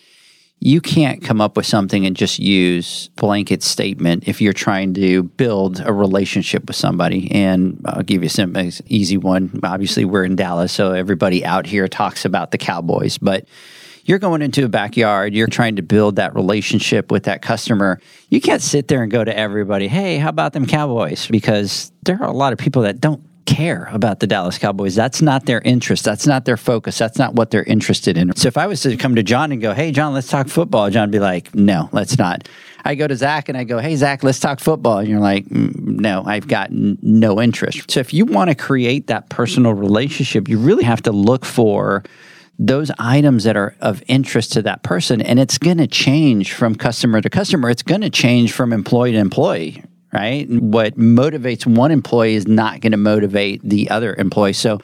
you can't come up with something and just use blanket statement if you're trying to build a relationship with somebody. And I'll give you simple, easy one. Obviously, we're in Dallas, so everybody out here talks about the Cowboys, but you're going into a backyard, you're trying to build that relationship with that customer. You can't sit there and go to everybody, hey, how about them Cowboys? Because there are a lot of people that don't care about the Dallas Cowboys. That's not their interest. That's not their focus. That's not what they're interested in. So if I was to come to John and go, hey, John, let's talk football, John would be like, no, let's not. I go to Zach and I go, hey, Zach, let's talk football. And you're like, "Mm, no, I've got n- no interest. So if you want to create that personal relationship, you really have to look for those items that are of interest to that person. And it's going to change from customer to customer. It's going to change from employee to employee, right? What motivates one employee is not going to motivate the other employee. So,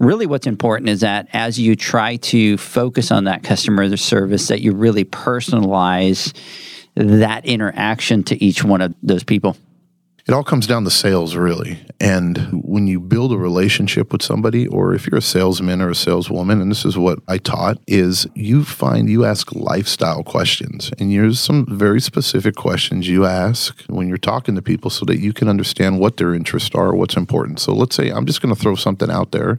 really, what's important is that as you try to focus on that customer service, that you really personalize that interaction to each one of those people. It all comes down to sales, really. And when you build a relationship with somebody, or if you're a salesman or a saleswoman, and this is what I taught, is you find you ask lifestyle questions. And there's some very specific questions you ask when you're talking to people so that you can understand what their interests are, what's important. So let's say I'm just going to throw something out there.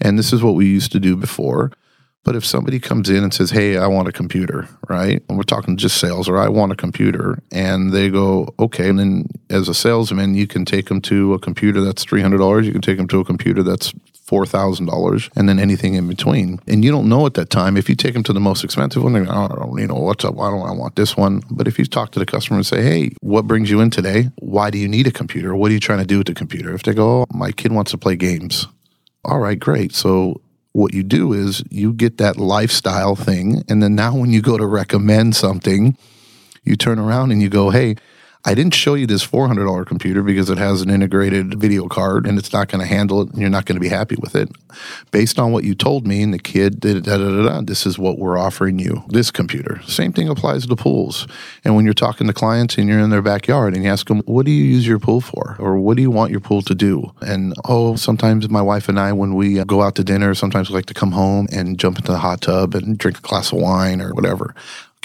And this is what we used to do before. But if somebody comes in and says, Hey, I want a computer, right? And we're talking just sales, or I want a computer. And they go, Okay. And then as a salesman, you can take them to a computer that's $300. You can take them to a computer that's $4,000 and then anything in between. And you don't know at that time. If you take them to the most expensive one, they're oh, you know, what's up? Why don't I want this one? But if you talk to the customer and say, Hey, what brings you in today? Why do you need a computer? What are you trying to do with the computer? If they go, oh, my kid wants to play games. All right, great. So what you do is you get that lifestyle thing. And then now when you go to recommend something, you turn around and you go, hey, I didn't show you this $400 computer because it has an integrated video card and it's not going to handle it and you're not going to be happy with it. Based on what you told me and the kid, da, da, da, this is what we're offering you this computer. Same thing applies to pools. And when you're talking to clients and you're in their backyard and you ask them, what do you use your pool for? Or what do you want your pool to do? And oh, sometimes my wife and I, when we uh, go out to dinner, sometimes we like to come home and jump into the hot tub and drink a glass of wine or whatever.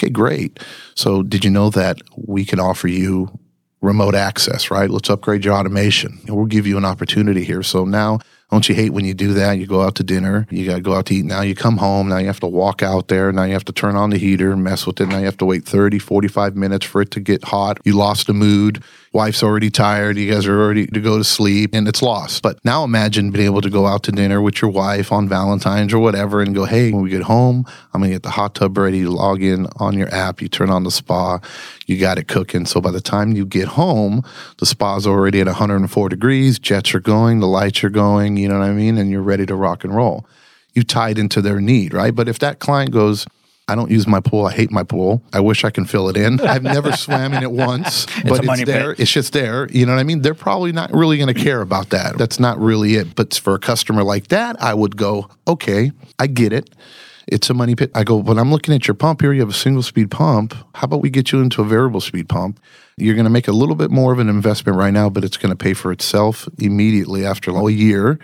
Okay, great. So, did you know that we can offer you remote access, right? Let's upgrade your automation. We'll give you an opportunity here. So now Don't you hate when you do that? You go out to dinner, you got to go out to eat. Now you come home, now you have to walk out there, now you have to turn on the heater, mess with it. Now you have to wait 30, 45 minutes for it to get hot. You lost the mood. Wife's already tired. You guys are already to go to sleep and it's lost. But now imagine being able to go out to dinner with your wife on Valentine's or whatever and go, hey, when we get home, I'm going to get the hot tub ready. You log in on your app, you turn on the spa, you got it cooking. So by the time you get home, the spa's already at 104 degrees, jets are going, the lights are going, you know what I mean? And you're ready to rock and roll. You tied into their need, right? But if that client goes, I don't use my pool. I hate my pool. I wish I can fill it in. I've never swam in it once, but it's, there. Pit. It's just there. You know what I mean? They're probably not really going to care about that. That's not really it. But for a customer like that, I would go, okay, I get it. It's a money pit. I go, but I'm looking at your pump here. You have a single speed pump. How about we get you into a variable speed pump? You're going to make a little bit more of an investment right now, but it's going to pay for itself immediately after a year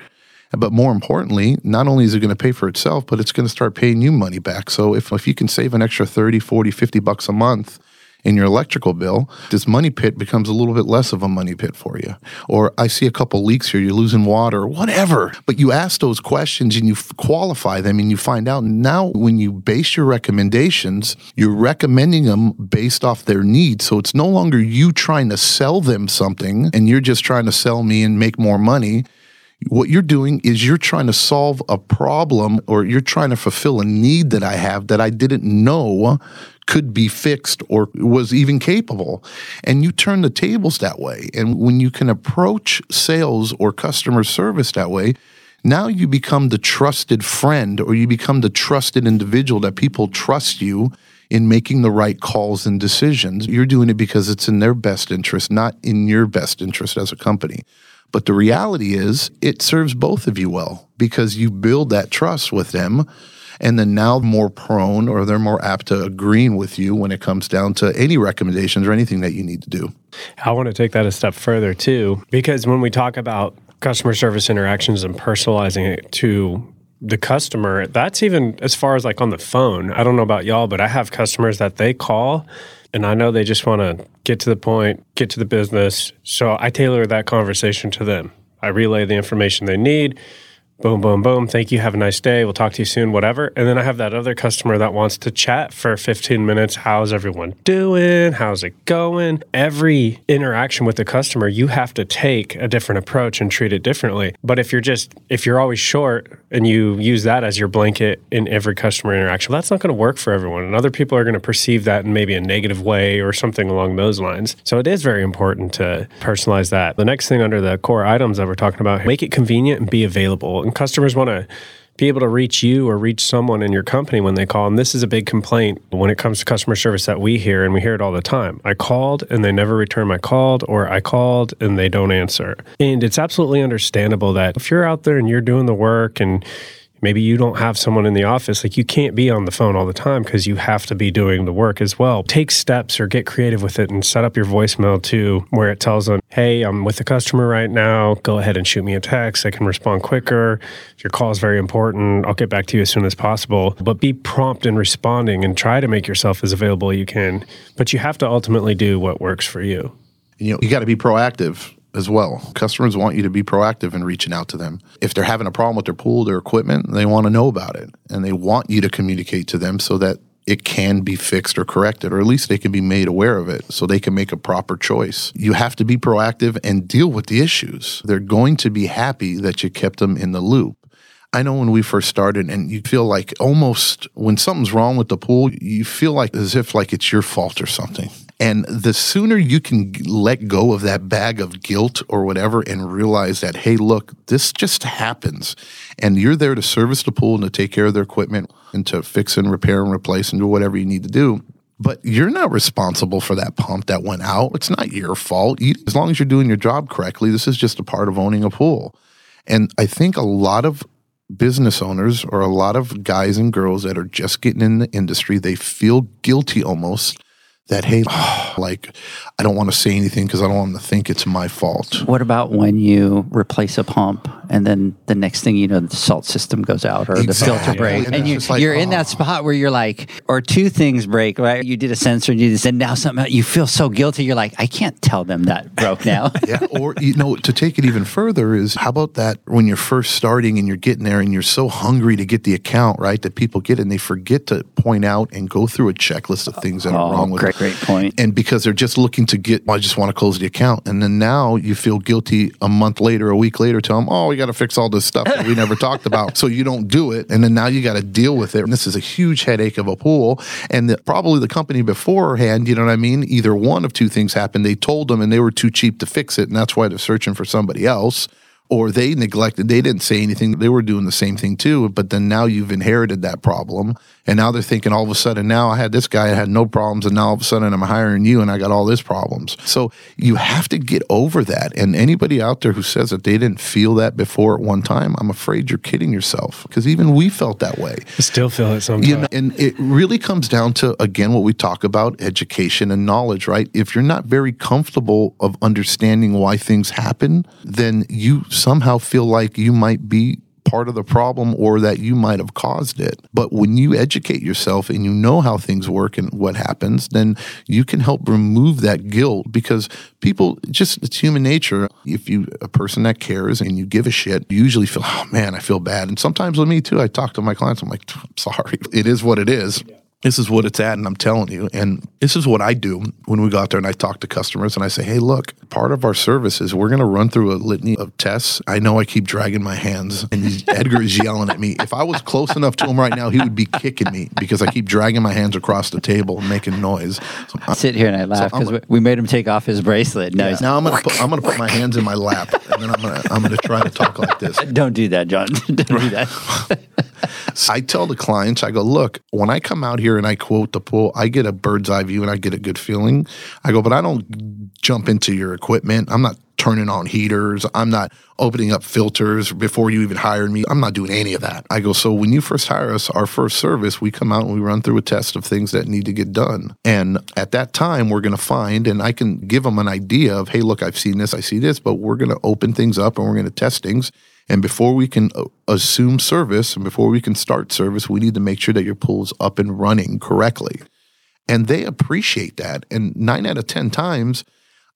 but more importantly, not only is it going to pay for itself, but it's going to start paying you money back. So if, if you can save an extra 30, 40, 50 bucks a month in your electrical bill, this money pit becomes a little bit less of a money pit for you. Or I see a couple leaks here, you're losing water, whatever. But you ask those questions and you qualify them and you find out now when you base your recommendations, you're recommending them based off their needs. So it's no longer you trying to sell them something and you're just trying to sell me and make more money what you're doing is you're trying to solve a problem or you're trying to fulfill a need that I have that I didn't know could be fixed or was even capable. And you turn the tables that way. And when you can approach sales or customer service that way, now you become the trusted friend or you become the trusted individual that people trust you in making the right calls and decisions. You're doing it because it's in their best interest, not in your best interest as a company. But the reality is, it serves both of you well because you build that trust with them. And then now more prone or they're more apt to agreeing with you when it comes down to any recommendations or anything that you need to do. I want to take that a step further too, because when we talk about customer service interactions and personalizing it to the customer, that's even as far as like on the phone. I don't know about y'all, but I have customers that they call and I know they just want to get to the point, get to the business. So I tailor that conversation to them. I relay the information they need boom, boom, boom. Thank you. Have a nice day. We'll talk to you soon, whatever. And then I have that other customer that wants to chat for 15 minutes. How's everyone doing? How's it going? Every interaction with the customer, you have to take a different approach and treat it differently. But if you're just, if you're always short and you use that as your blanket in every customer interaction, that's not going to work for everyone. And other people are going to perceive that in maybe a negative way or something along those lines. So it is very important to personalize that. The next thing under the core items that we're talking about, make it convenient and be available and customers want to be able to reach you or reach someone in your company when they call. And this is a big complaint when it comes to customer service that we hear, and we hear it all the time. I called and they never return my call, or I called and they don't answer. And it's absolutely understandable that if you're out there and you're doing the work and maybe you don't have someone in the office. Like you can't be on the phone all the time because you have to be doing the work as well. Take steps or get creative with it and set up your voicemail too where it tells them hey i'm with the customer right now. Go ahead and shoot me a text. I can respond quicker. If your call is very important i'll get back to you as soon as possible. But be prompt in responding and try to make yourself as available as you can. But you have to ultimately do what works for you. You know you got to be proactive as well. Customers want you to be proactive in reaching out to them. If they're having a problem with their pool, their equipment, they want to know about it and they want you to communicate to them so that it can be fixed or corrected, or at least they can be made aware of it so they can make a proper choice. You have to be proactive and deal with the issues. They're going to be happy that you kept them in the loop. I know when we first started, and you feel like almost when something's wrong with the pool, you feel like as if like it's your fault or something. And the sooner you can let go of that bag of guilt or whatever and realize that, hey, look, this just happens. And you're there to service the pool and to take care of their equipment and to fix and repair and replace and do whatever you need to do. But you're not responsible for that pump that went out. It's not your fault. You, as long as you're doing your job correctly, this is just a part of owning a pool. And I think a lot of business owners or a lot of guys and girls that are just getting in the industry, they feel guilty almost that, hey, like, I don't want to say anything because I don't want them to think it's my fault. What about when you replace a pump and then the next thing you know, the salt system goes out or the filter Exactly. breaks, And and you, like, you're in oh. that spot where you're like, or two things break, right? You did a sensor and you just, and now something you feel so guilty. You're like, I can't tell them that broke now. yeah. Or, you know, to take it even further is how about that when you're first starting and you're getting there and you're so hungry to get the account, right? That people get it and they forget to point out and go through a checklist of things that are Oh, wrong with great, great point. And because they're just looking to get, well, I just want to close the account. And then now you feel guilty a month later, a week later, tell them, oh, we got to fix all this stuff that we never talked about. So you don't do it. And then now you got to deal with it. And this is a huge headache of a pool. And the, probably the company beforehand, you know what I mean? Either one of two things happened. They told them and they were too cheap to fix it. And that's why they're searching for somebody else or they neglected they didn't say anything they were doing the same thing too but then now you've inherited that problem and now they're thinking all of a sudden now i had this guy I had no problems and now all of a sudden i'm hiring you and i got all this problems so you have to get over that and anybody out there who says that they didn't feel that before at one time i'm afraid you're kidding yourself because even we felt that way I still feel it sometimes. you know, and it really comes down to again what we talk about education and knowledge, right? If you're not very comfortable of understanding why things happen, then you somehow feel like you might be part of the problem or that you might have caused it. But when you educate yourself and you know how things work and what happens, then you can help remove that guilt because people just it's human nature. If you a person that cares and you give a shit, you usually feel, oh man, I feel bad. And sometimes with me too, I talk to my clients, I'm like, I'm sorry. It is what it is. This is what it's at, and I'm telling you. And this is what I do when we go out there and I talk to customers and I say, hey, look, part of our service is we're going to run through a litany of tests. I know I keep dragging my hands, and Edgar is yelling at me. If I was close enough to him right now, he would be kicking me because I keep dragging my hands across the table and making noise. So I sit here and I laugh because we made him take off his bracelet. He's- now I'm gonna put put my hands in my lap, and then I'm I'm gonna try to talk like this. don't do that, John. don't do that. I tell the clients, I go, look, when I come out here and I quote the pool, I get a bird's eye view and I get a good feeling. I go, but I don't jump into your equipment. I'm not turning on heaters. I'm not opening up filters before you even hired me. I'm not doing any of that. I go, so when you first hire us, our first service, we come out and we run through a test of things that need to get done. And at that time, we're going to find, and I can give them an idea of, hey, look, I've seen this, I see this, but we're going to open things up and we're going to test things. And before we can uh, assume service and before we can start service, we need to make sure that your pool is up and running correctly. And they appreciate that. And nine out of 10 times,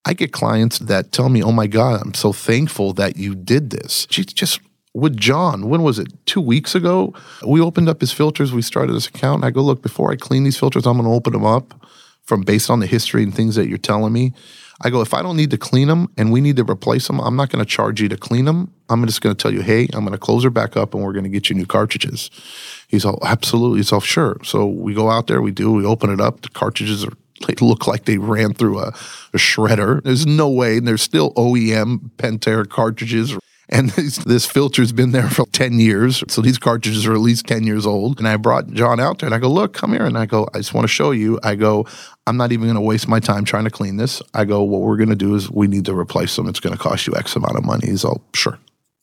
I get clients that tell me, oh my God, I'm so thankful that you did this. She just, with John, when was it? Two weeks ago, we opened up his filters. We started this account. And I go, look, before I clean these filters, I'm going to open them up from based on the history and things that you're telling me. I go, if I don't need to clean them and we need to replace them, I'm not going to charge you to clean them. I'm just going to tell you, hey, I'm going to close her back up and we're going to get you new cartridges. He's all, absolutely. He's all, sure. So we go out there, we do, we open it up. The cartridges are, they look like they ran through a, a shredder. There's no way. And there's still OEM Pentair cartridges. And this, this filter's been there for 10 years. So these cartridges are at least 10 years old. And I brought John out there and I go, look, come here. And I go, I just want to show you. I go, I'm not even going to waste my time trying to clean this. I go, what we're going to do is we need to replace them. It's going to cost you X amount of money. He's all, sure.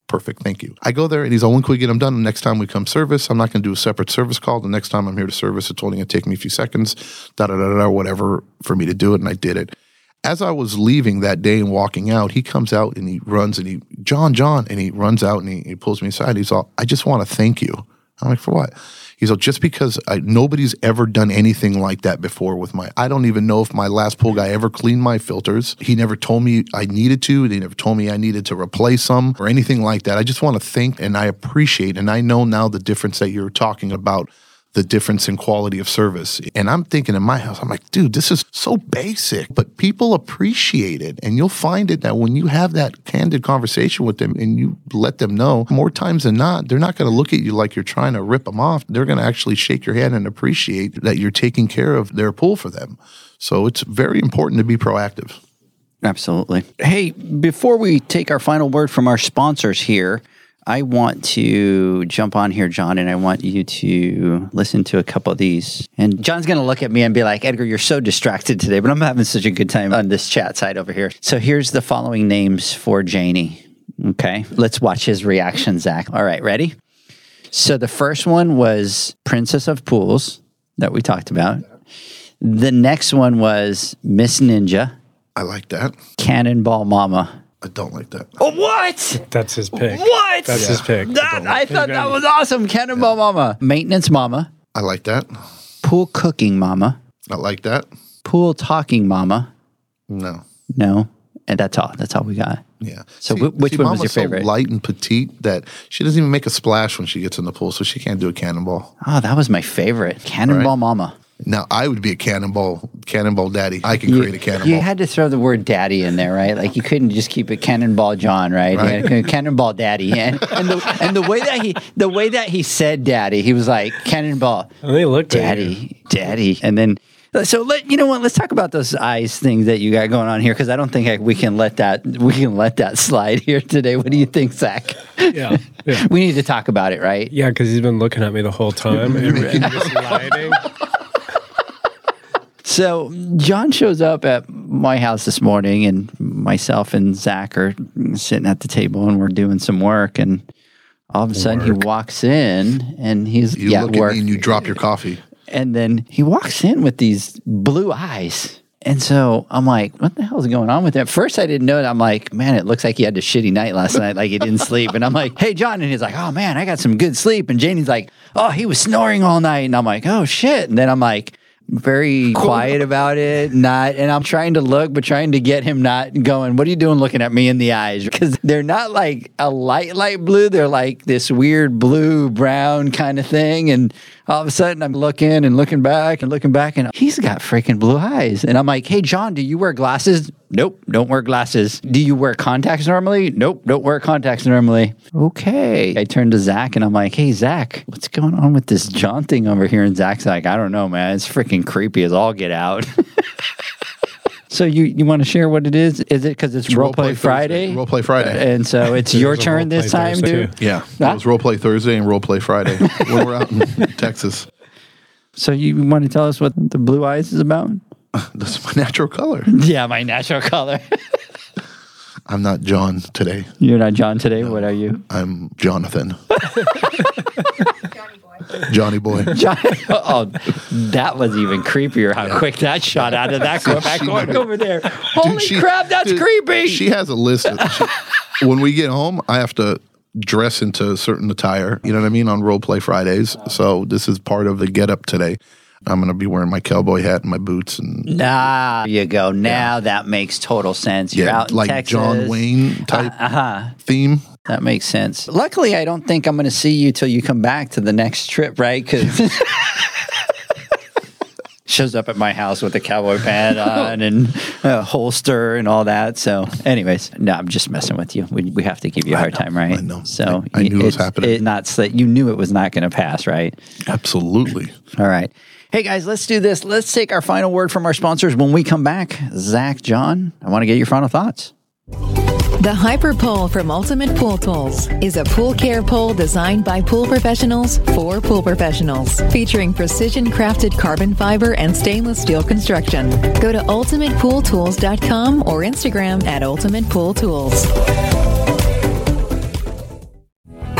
Perfect. Thank you. I go there and he's all, when can we get them done? The next time we come service, I'm not going to do a separate service call. The next time I'm here to service, it's only going to take me a few seconds, da da da da, whatever for me to do it. And I did it. As I was leaving that day and walking out, he comes out and he runs and he, John, John, and he runs out and he, he pulls me aside. He's all, I just want to thank you. I'm like, for what? He's all, just because I, nobody's ever done anything like that before with my, I don't even know if my last pool guy ever cleaned my filters. He never told me I needed to. They never told me I needed to replace them or anything like that. I just want to thank and I appreciate, and I know now the difference that you're talking about the difference in quality of service. And I'm thinking in my house, I'm like, dude, this is so basic, but people appreciate it. And you'll find it that when you have that candid conversation with them and you let them know, more times than not, they're not going to look at you like you're trying to rip them off. They're going to actually shake your hand and appreciate that you're taking care of their pool for them. So it's very important to be proactive. Absolutely. Hey, before we take our final word from our sponsors here, I want to jump on here, John, and I want you to listen to a couple of these. And John's going to look at me and be like, Edgar, you're so distracted today, but I'm having such a good time on this chat side over here. So here's the following names for Janie. Okay. Let's watch his reaction, Zach. All right. Ready? So the first one was Princess of Pools that we talked about. The next one was Miss Ninja, I like that. Cannonball Mama. I don't like that. Oh, what? That's his pick. What? That's his pick. That, I thought that was awesome. Cannonball Mama. Maintenance Mama. I like that. Pool Cooking Mama. I like that. Pool Talking Mama. No. No. And that's all. That's all we got. Yeah. So wh- which one was Mama's your favorite? So light and petite that she doesn't even make a splash when she gets in the pool, so she can't do a cannonball. Oh, that was my favorite. Cannonball Right. Mama. Now I would be a cannonball, cannonball daddy. I can create a cannonball. You had to throw the word daddy in there, right? Like you couldn't just keep it Cannonball John, right? You Right. had to- Cannonball Daddy, and and the, and the way that he the way that he said daddy, he was like Cannonball And they looked at you. Daddy, Daddy, and then. So let you know what. Let's talk about those eyes things that you got going on here because I don't think I, we can let that we can let that slide here today. What do you think, Zach? Yeah. Yeah. We need to talk about it, right? Yeah, because he's been looking at me the whole time and just lighting. So John shows up at my house this morning, and myself and Zach are sitting at the table, and we're doing some work. And all of a sudden, he walks in, and he's You yeah look work. at me and you drop your coffee. and then he walks in with these blue eyes. And so I'm like, what the hell is going on with that? At first, I didn't know it. I'm like, man, it looks like he had a shitty night last night. Like he didn't sleep. And I'm like, hey, John. And he's like, oh, man, I got some good sleep. And Janie's like, oh, he was snoring all night. And I'm like, oh, shit. And then I'm like, very quiet about it, not, and I'm trying to look, but trying to get him not going. What are you doing, looking at me in the eyes? Because they're not like a light, light blue. They're like this weird blue brown kind of thing. And all of a sudden, I'm looking and looking back and looking back, and he's got freaking blue eyes. And I'm like, hey, John, do you wear glasses? Nope, don't wear glasses. Do you wear contacts normally? Nope, don't wear contacts normally. Okay. I turned to Zach and I'm like, hey, Zach, what's going on with this John thing over here? And Zach's like, I don't know, man. It's freaking creepy as all get out. so you, you want to share what it is? Is it because it's, Role Play Roleplay Friday? Thursday. Roleplay Friday. And so it's your turn this time, Thursday, dude? too. Yeah. Huh? It was role play Thursday and role play Friday when we're out in Texas. So you want to tell us what the blue eyes is about? That's my natural color. Yeah, my natural color. I'm not John today. You're not John today. What are you? I'm Jonathan. Johnny boy. John. Oh, that was even creepier. How quick that shot out of that go back She- going over there. Holy she- crap, that's dude, creepy. She has a list. Of, she- when we get home, I have to dress into a certain attire. You know what I mean on role play Fridays. So this is part of the get up today. I'm going to be wearing my cowboy hat and my boots and Nah, there you go. Now that makes total sense. You're yeah, out in like Texas. John Wayne type Uh-huh. theme. That makes sense. Luckily, I don't think I'm going to see you till you come back to the next trip, right? Because shows up at my house with a cowboy pad on and a holster and all that. So, anyways, no, I'm just messing with you. We, we have to give you a hard know, time, right? I know. So I- I knew it was happening. It not sli- you knew it was not going to pass, right? Absolutely. All right. Hey guys, let's do this. Let's take our final word from our sponsors. When we come back, Zach, John, I want to get your final thoughts. The Hyper Pole from Ultimate Pool Tools is a pool care pole designed by pool professionals for pool professionals, featuring precision crafted carbon fiber and stainless steel construction. Go to ultimatepooltools.com or Instagram at Ultimate Pool Tools.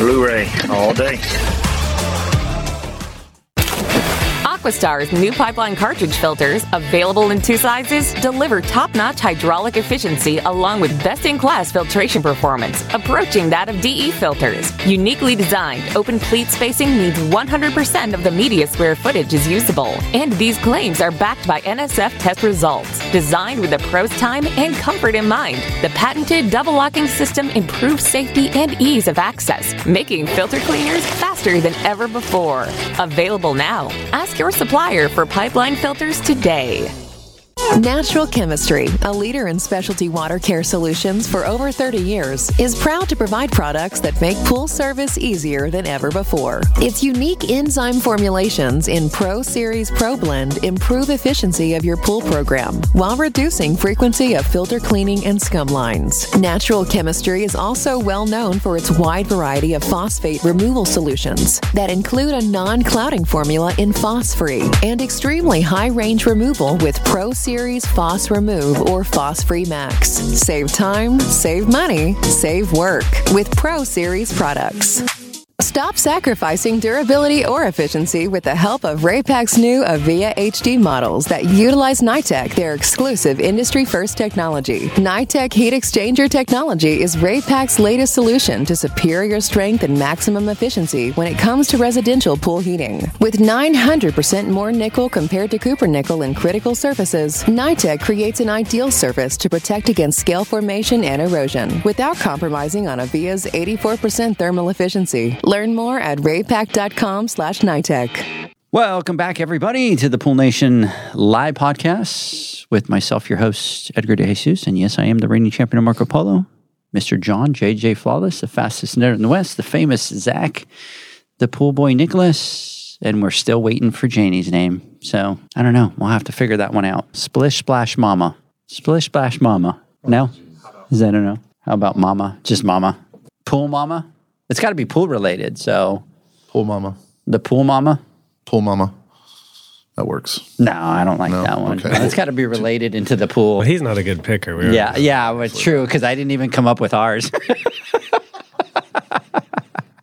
Blu-ray all day. Aquastar's new pipeline cartridge filters, available in two sizes, deliver top notch hydraulic efficiency along with best in class filtration performance, approaching that of DE filters. Uniquely designed, open pleat spacing means 100% of the media square footage is usable. And these claims are backed by NSF test results. Designed with the pro's time and comfort in mind, the patented double locking system improves safety and ease of access, making filter cleaners faster than ever before. Available now. Ask your supplier for pipeline filters today. Natural Chemistry, a leader in specialty water care solutions for over 30 years, is proud to provide products that make pool service easier than ever before. Its unique enzyme formulations in Pro Series Pro Blend improve efficiency of your pool program while reducing frequency of filter cleaning and scum lines. Natural Chemistry is also well known for its wide variety of phosphate removal solutions that include a non clouding formula in Phos-Free and extremely high range removal with Pro Series Phos Remove or Phos Free Max. Save time, save money, save work with Pro Series products. Stop sacrificing durability or efficiency with the help of Raypak's new Avia HD models that utilize NITEC, their exclusive industry first technology. NITEC heat exchanger technology is Raypak's latest solution to superior strength and maximum efficiency when it comes to residential pool heating. With 900% more nickel compared to copper nickel in critical surfaces, NITEC creates an ideal surface to protect against scale formation and erosion without compromising on Avia's 84% thermal efficiency. Learn more at raypak.com slash NITEC. Welcome back, everybody, to the Pool Nation live podcast with myself, your host, Edgar De Jesus. And yes, I am the reigning champion of Marco Polo, Mr. John JJ Flawless, the fastest netter in the West, the famous Zach, the pool boy Nicholas, and we're still waiting for Janie's name. So I don't know. We'll have to figure that one out. Splish Splash Mama. Splish Splash Mama. No? Is that don't know. How about Mama? Just Mama. Pool Mama? It's got to be pool related. So Pool mama. the Pool Mama? Pool mama. That works. No, I don't like No? that one. Okay. It's got to be related into the pool. Well, he's not a good picker. We Yeah, yeah, but true because I didn't even come up with ours.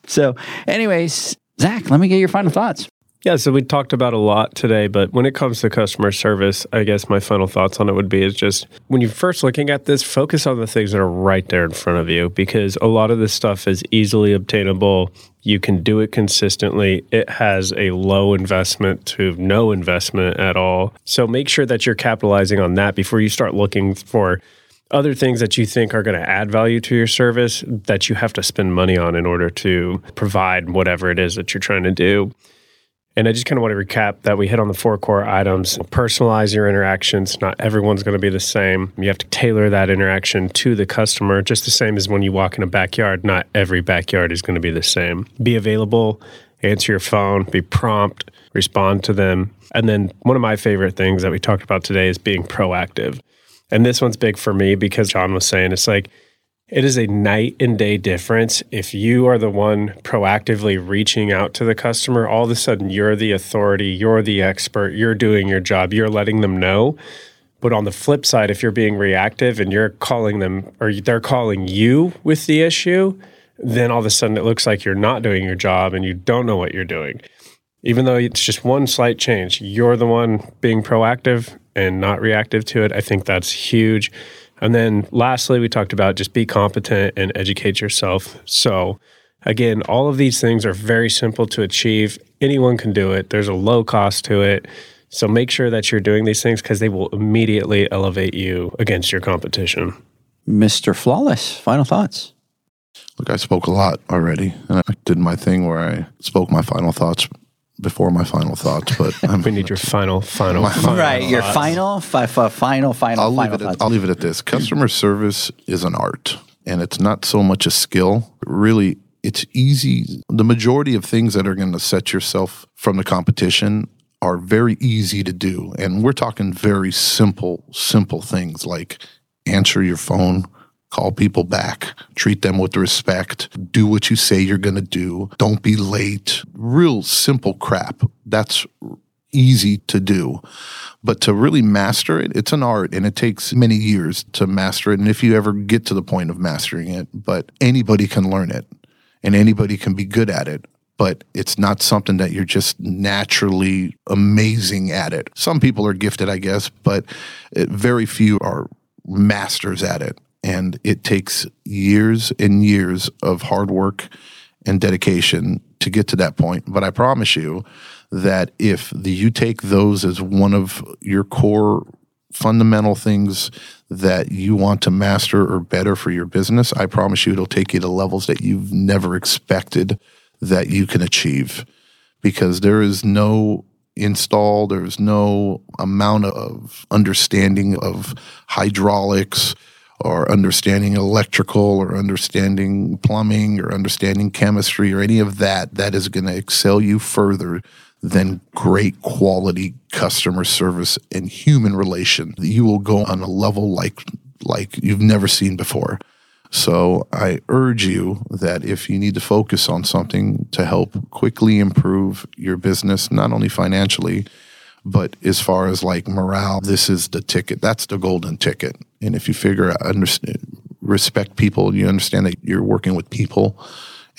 so, anyways, Zach, let me get your final thoughts. Yeah, so we talked about a lot today, but when it comes to customer service, I guess my final thoughts on it would be is just when you're first looking at this, focus on the things that are right there in front of you because a lot of this stuff is easily obtainable. You can do it consistently. It has a low investment to no investment at all. So make sure that you're capitalizing on that before you start looking for other things that you think are going to add value to your service that you have to spend money on in order to provide whatever it is that you're trying to do. And I just kind of want to recap that we hit on the four core items. Personalize your interactions. Not everyone's going to be the same. You have to tailor that interaction to the customer, just the same as when you walk in a backyard. Not every backyard is going to be the same. Be available, answer your phone, be prompt, respond to them. And then one of my favorite things that we talked about today is being proactive. And this one's big for me because John was saying it's like, it is a night and day difference. If you are the one proactively reaching out to the customer, all of a sudden you're the authority, you're the expert, you're doing your job, you're letting them know. But on the flip side, if you're being reactive and you're calling them or they're calling you with the issue, then all of a sudden it looks like you're not doing your job and you don't know what you're doing. Even though it's just one slight change, you're the one being proactive and not reactive to it. I think that's huge. And then lastly, we talked about just be competent and educate yourself. So, again, all of these things are very simple to achieve. Anyone can do it, there's a low cost to it. So, make sure that you're doing these things because they will immediately elevate you against your competition. Mr. Flawless, final thoughts. Look, I spoke a lot already, and I did my thing where I spoke my final thoughts before my final thoughts. But I'm, We need your final, final, My- final right, your thoughts. final, fi- fi- final, final, I'll leave final it. At, thoughts. I'll leave it at this. Customer service is an art, and it's not so much a skill. Really it's easy. The majority of things that are going to set yourself from the competition are very easy to do. And we're talking very simple, simple things like answer your phone, call people back, treat them with respect, do what you say you're going to do, don't be late. Real simple crap. That's easy to do. But to really master it, it's an art and it takes many years to master it. And if you ever get to the point of mastering it, but anybody can learn it and anybody can be good at it. But it's not something that you're just naturally amazing at it. Some people are gifted, I guess, but eh, very few are masters at it. And it takes years and years of hard work and dedication to get to that point. But I promise you that if the, you take those as one of your core fundamental things that you want to master or better for your business, I promise you it'll take you to levels that you've never expected that you can achieve. Because there is no install, there's no amount of understanding of hydraulics or understanding electrical or understanding plumbing or understanding chemistry or any of that that is going to excel you further than great quality customer service and human relation. You will go on a level like like you've never seen before. So I urge you that if you need to focus on something to help quickly improve your business, not only financially, but as far as like morale, this is the ticket. That's the golden ticket. And if you figure uh, out, understand, respect people, you understand that you're working with people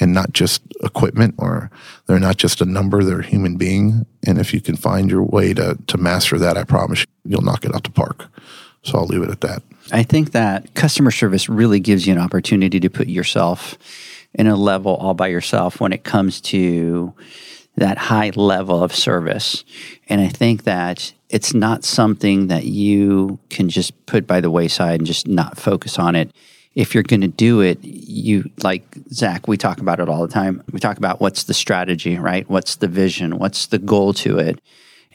and not just equipment or they're not just a number, they're a human being. And if you can find your way to, to master that, I promise you, you'll knock it out the park. So I'll leave it at that. I think that customer service really gives you an opportunity to put yourself in a level all by yourself when it comes to that high level of service. And I think that it's not something that you can just put by the wayside and just not focus on it if you're going to do it, you like Zach, we talk about it all the time. We talk about what's the strategy, right? What's the vision? What's the goal to it?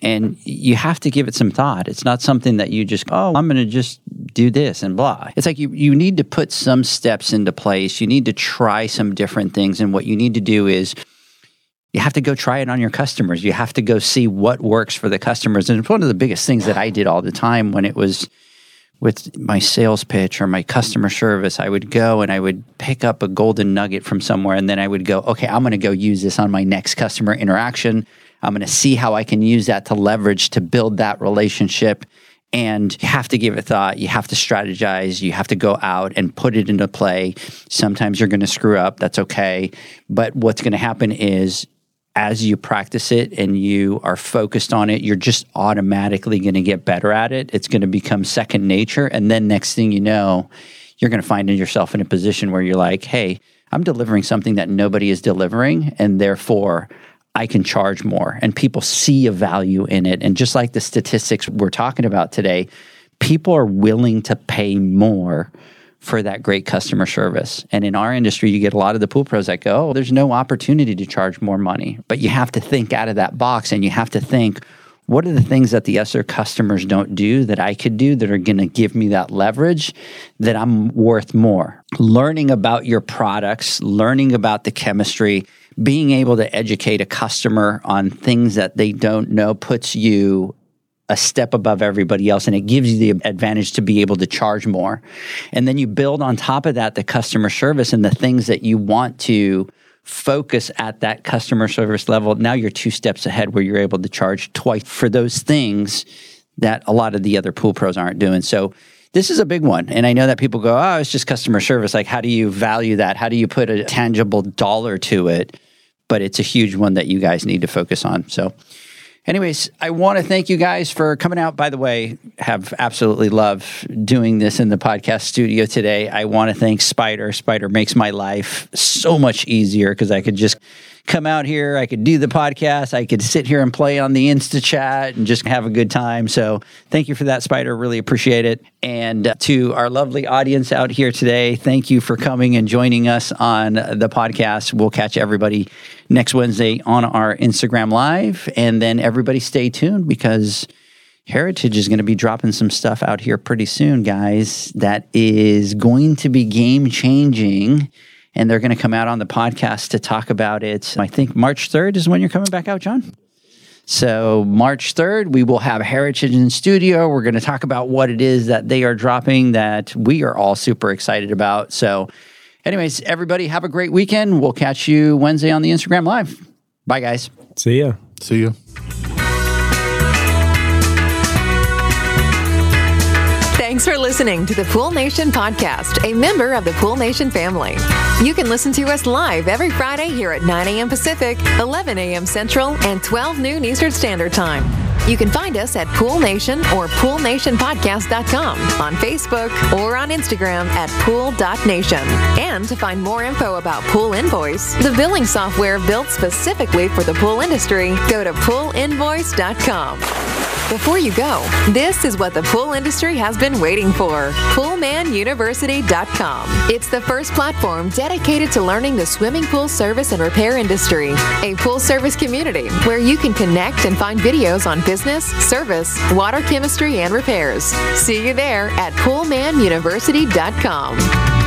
And you have to give it some thought. It's not something that you just, oh, I'm going to just do this and blah. It's like you, you need to put some steps into place. You need to try some different things. And what you need to do is, you have to go try it on your customers. You have to go see what works for the customers. And it's one of the biggest things that I did all the time when it was with my sales pitch or my customer service, I would go and I would pick up a golden nugget from somewhere. And then I would go, okay, I'm going to go use this on my next customer interaction. I'm going to see how I can use that to leverage to build that relationship. And you have to give it thought. You have to strategize. You have to go out and put it into play. Sometimes you're going to screw up. That's okay. But what's going to happen is as you practice it and you are focused on it, you're just automatically going to get better at it. It's going to become second nature. And then next thing you know, you're going to find yourself in a position where you're like, hey, I'm delivering something that nobody is delivering. And therefore, I can charge more. And people see a value in it. And just like the statistics we're talking about today, people are willing to pay more for that great customer service. And in our industry, you get a lot of the pool pros that go, oh, there's no opportunity to charge more money. But you have to think out of that box and you have to think, what are the things that the other customers don't do that I could do that are going to give me that leverage that I'm worth more? Learning about your products, learning about the chemistry, being able to educate a customer on things that they don't know puts you a step above everybody else and it gives you the advantage to be able to charge more. And then you build on top of that the customer service and the things that you want to focus at that customer service level. Now you're two steps ahead where you're able to charge twice for those things that a lot of the other pool pros aren't doing. So this is a big one. And I know that people go, oh, it's just customer service. Like, how do you value that? How do you put a tangible dollar to it? But it's a huge one that you guys need to focus on. So, Anyways, I want to thank you guys for coming out. By the way, have absolutely loved doing this in the podcast studio today. I want to thank Spider. Spider makes my life so much easier because I could just come out here. I could do the podcast. I could sit here and play on the Insta chat and just have a good time. So thank you for that, Spider. Really appreciate it. And uh, to our lovely audience out here today, thank you for coming and joining us on the podcast. We'll catch everybody next Wednesday on our Instagram Live. And then everybody stay tuned because. Heritage is going to be dropping some stuff out here pretty soon, guys, that is going to be game changing and they're going to come out on the podcast to talk about it. I think March 3rd is when you're coming back out, John. So, March 3rd, we will have Heritage in studio. We're going to talk about what it is that they are dropping that we are all super excited about. So, anyways, everybody have a great weekend. We'll catch you Wednesday on the Instagram Live. Bye, guys. See ya. See you. Thanks for listening to the Pool Nation podcast, a member of the Pool Nation family. You can listen to us live every Friday here at 9 a.m. Pacific, 11 a.m. Central, and 12 noon Eastern Standard Time. You can find us at Pool Nation or PoolNationPodcast.com on Facebook or on Instagram at Pool.Nation. And to find more info about Pool Invoice, the billing software built specifically for the pool industry, go to PoolInvoice.com. Before you go, this is what the pool industry has been waiting for PoolmanUniversity.com. It's the first platform dedicated to learning the swimming pool service and repair industry, a pool service community where you can connect and find videos on business, service, water chemistry, and repairs. See you there at PoolmanUniversity.com.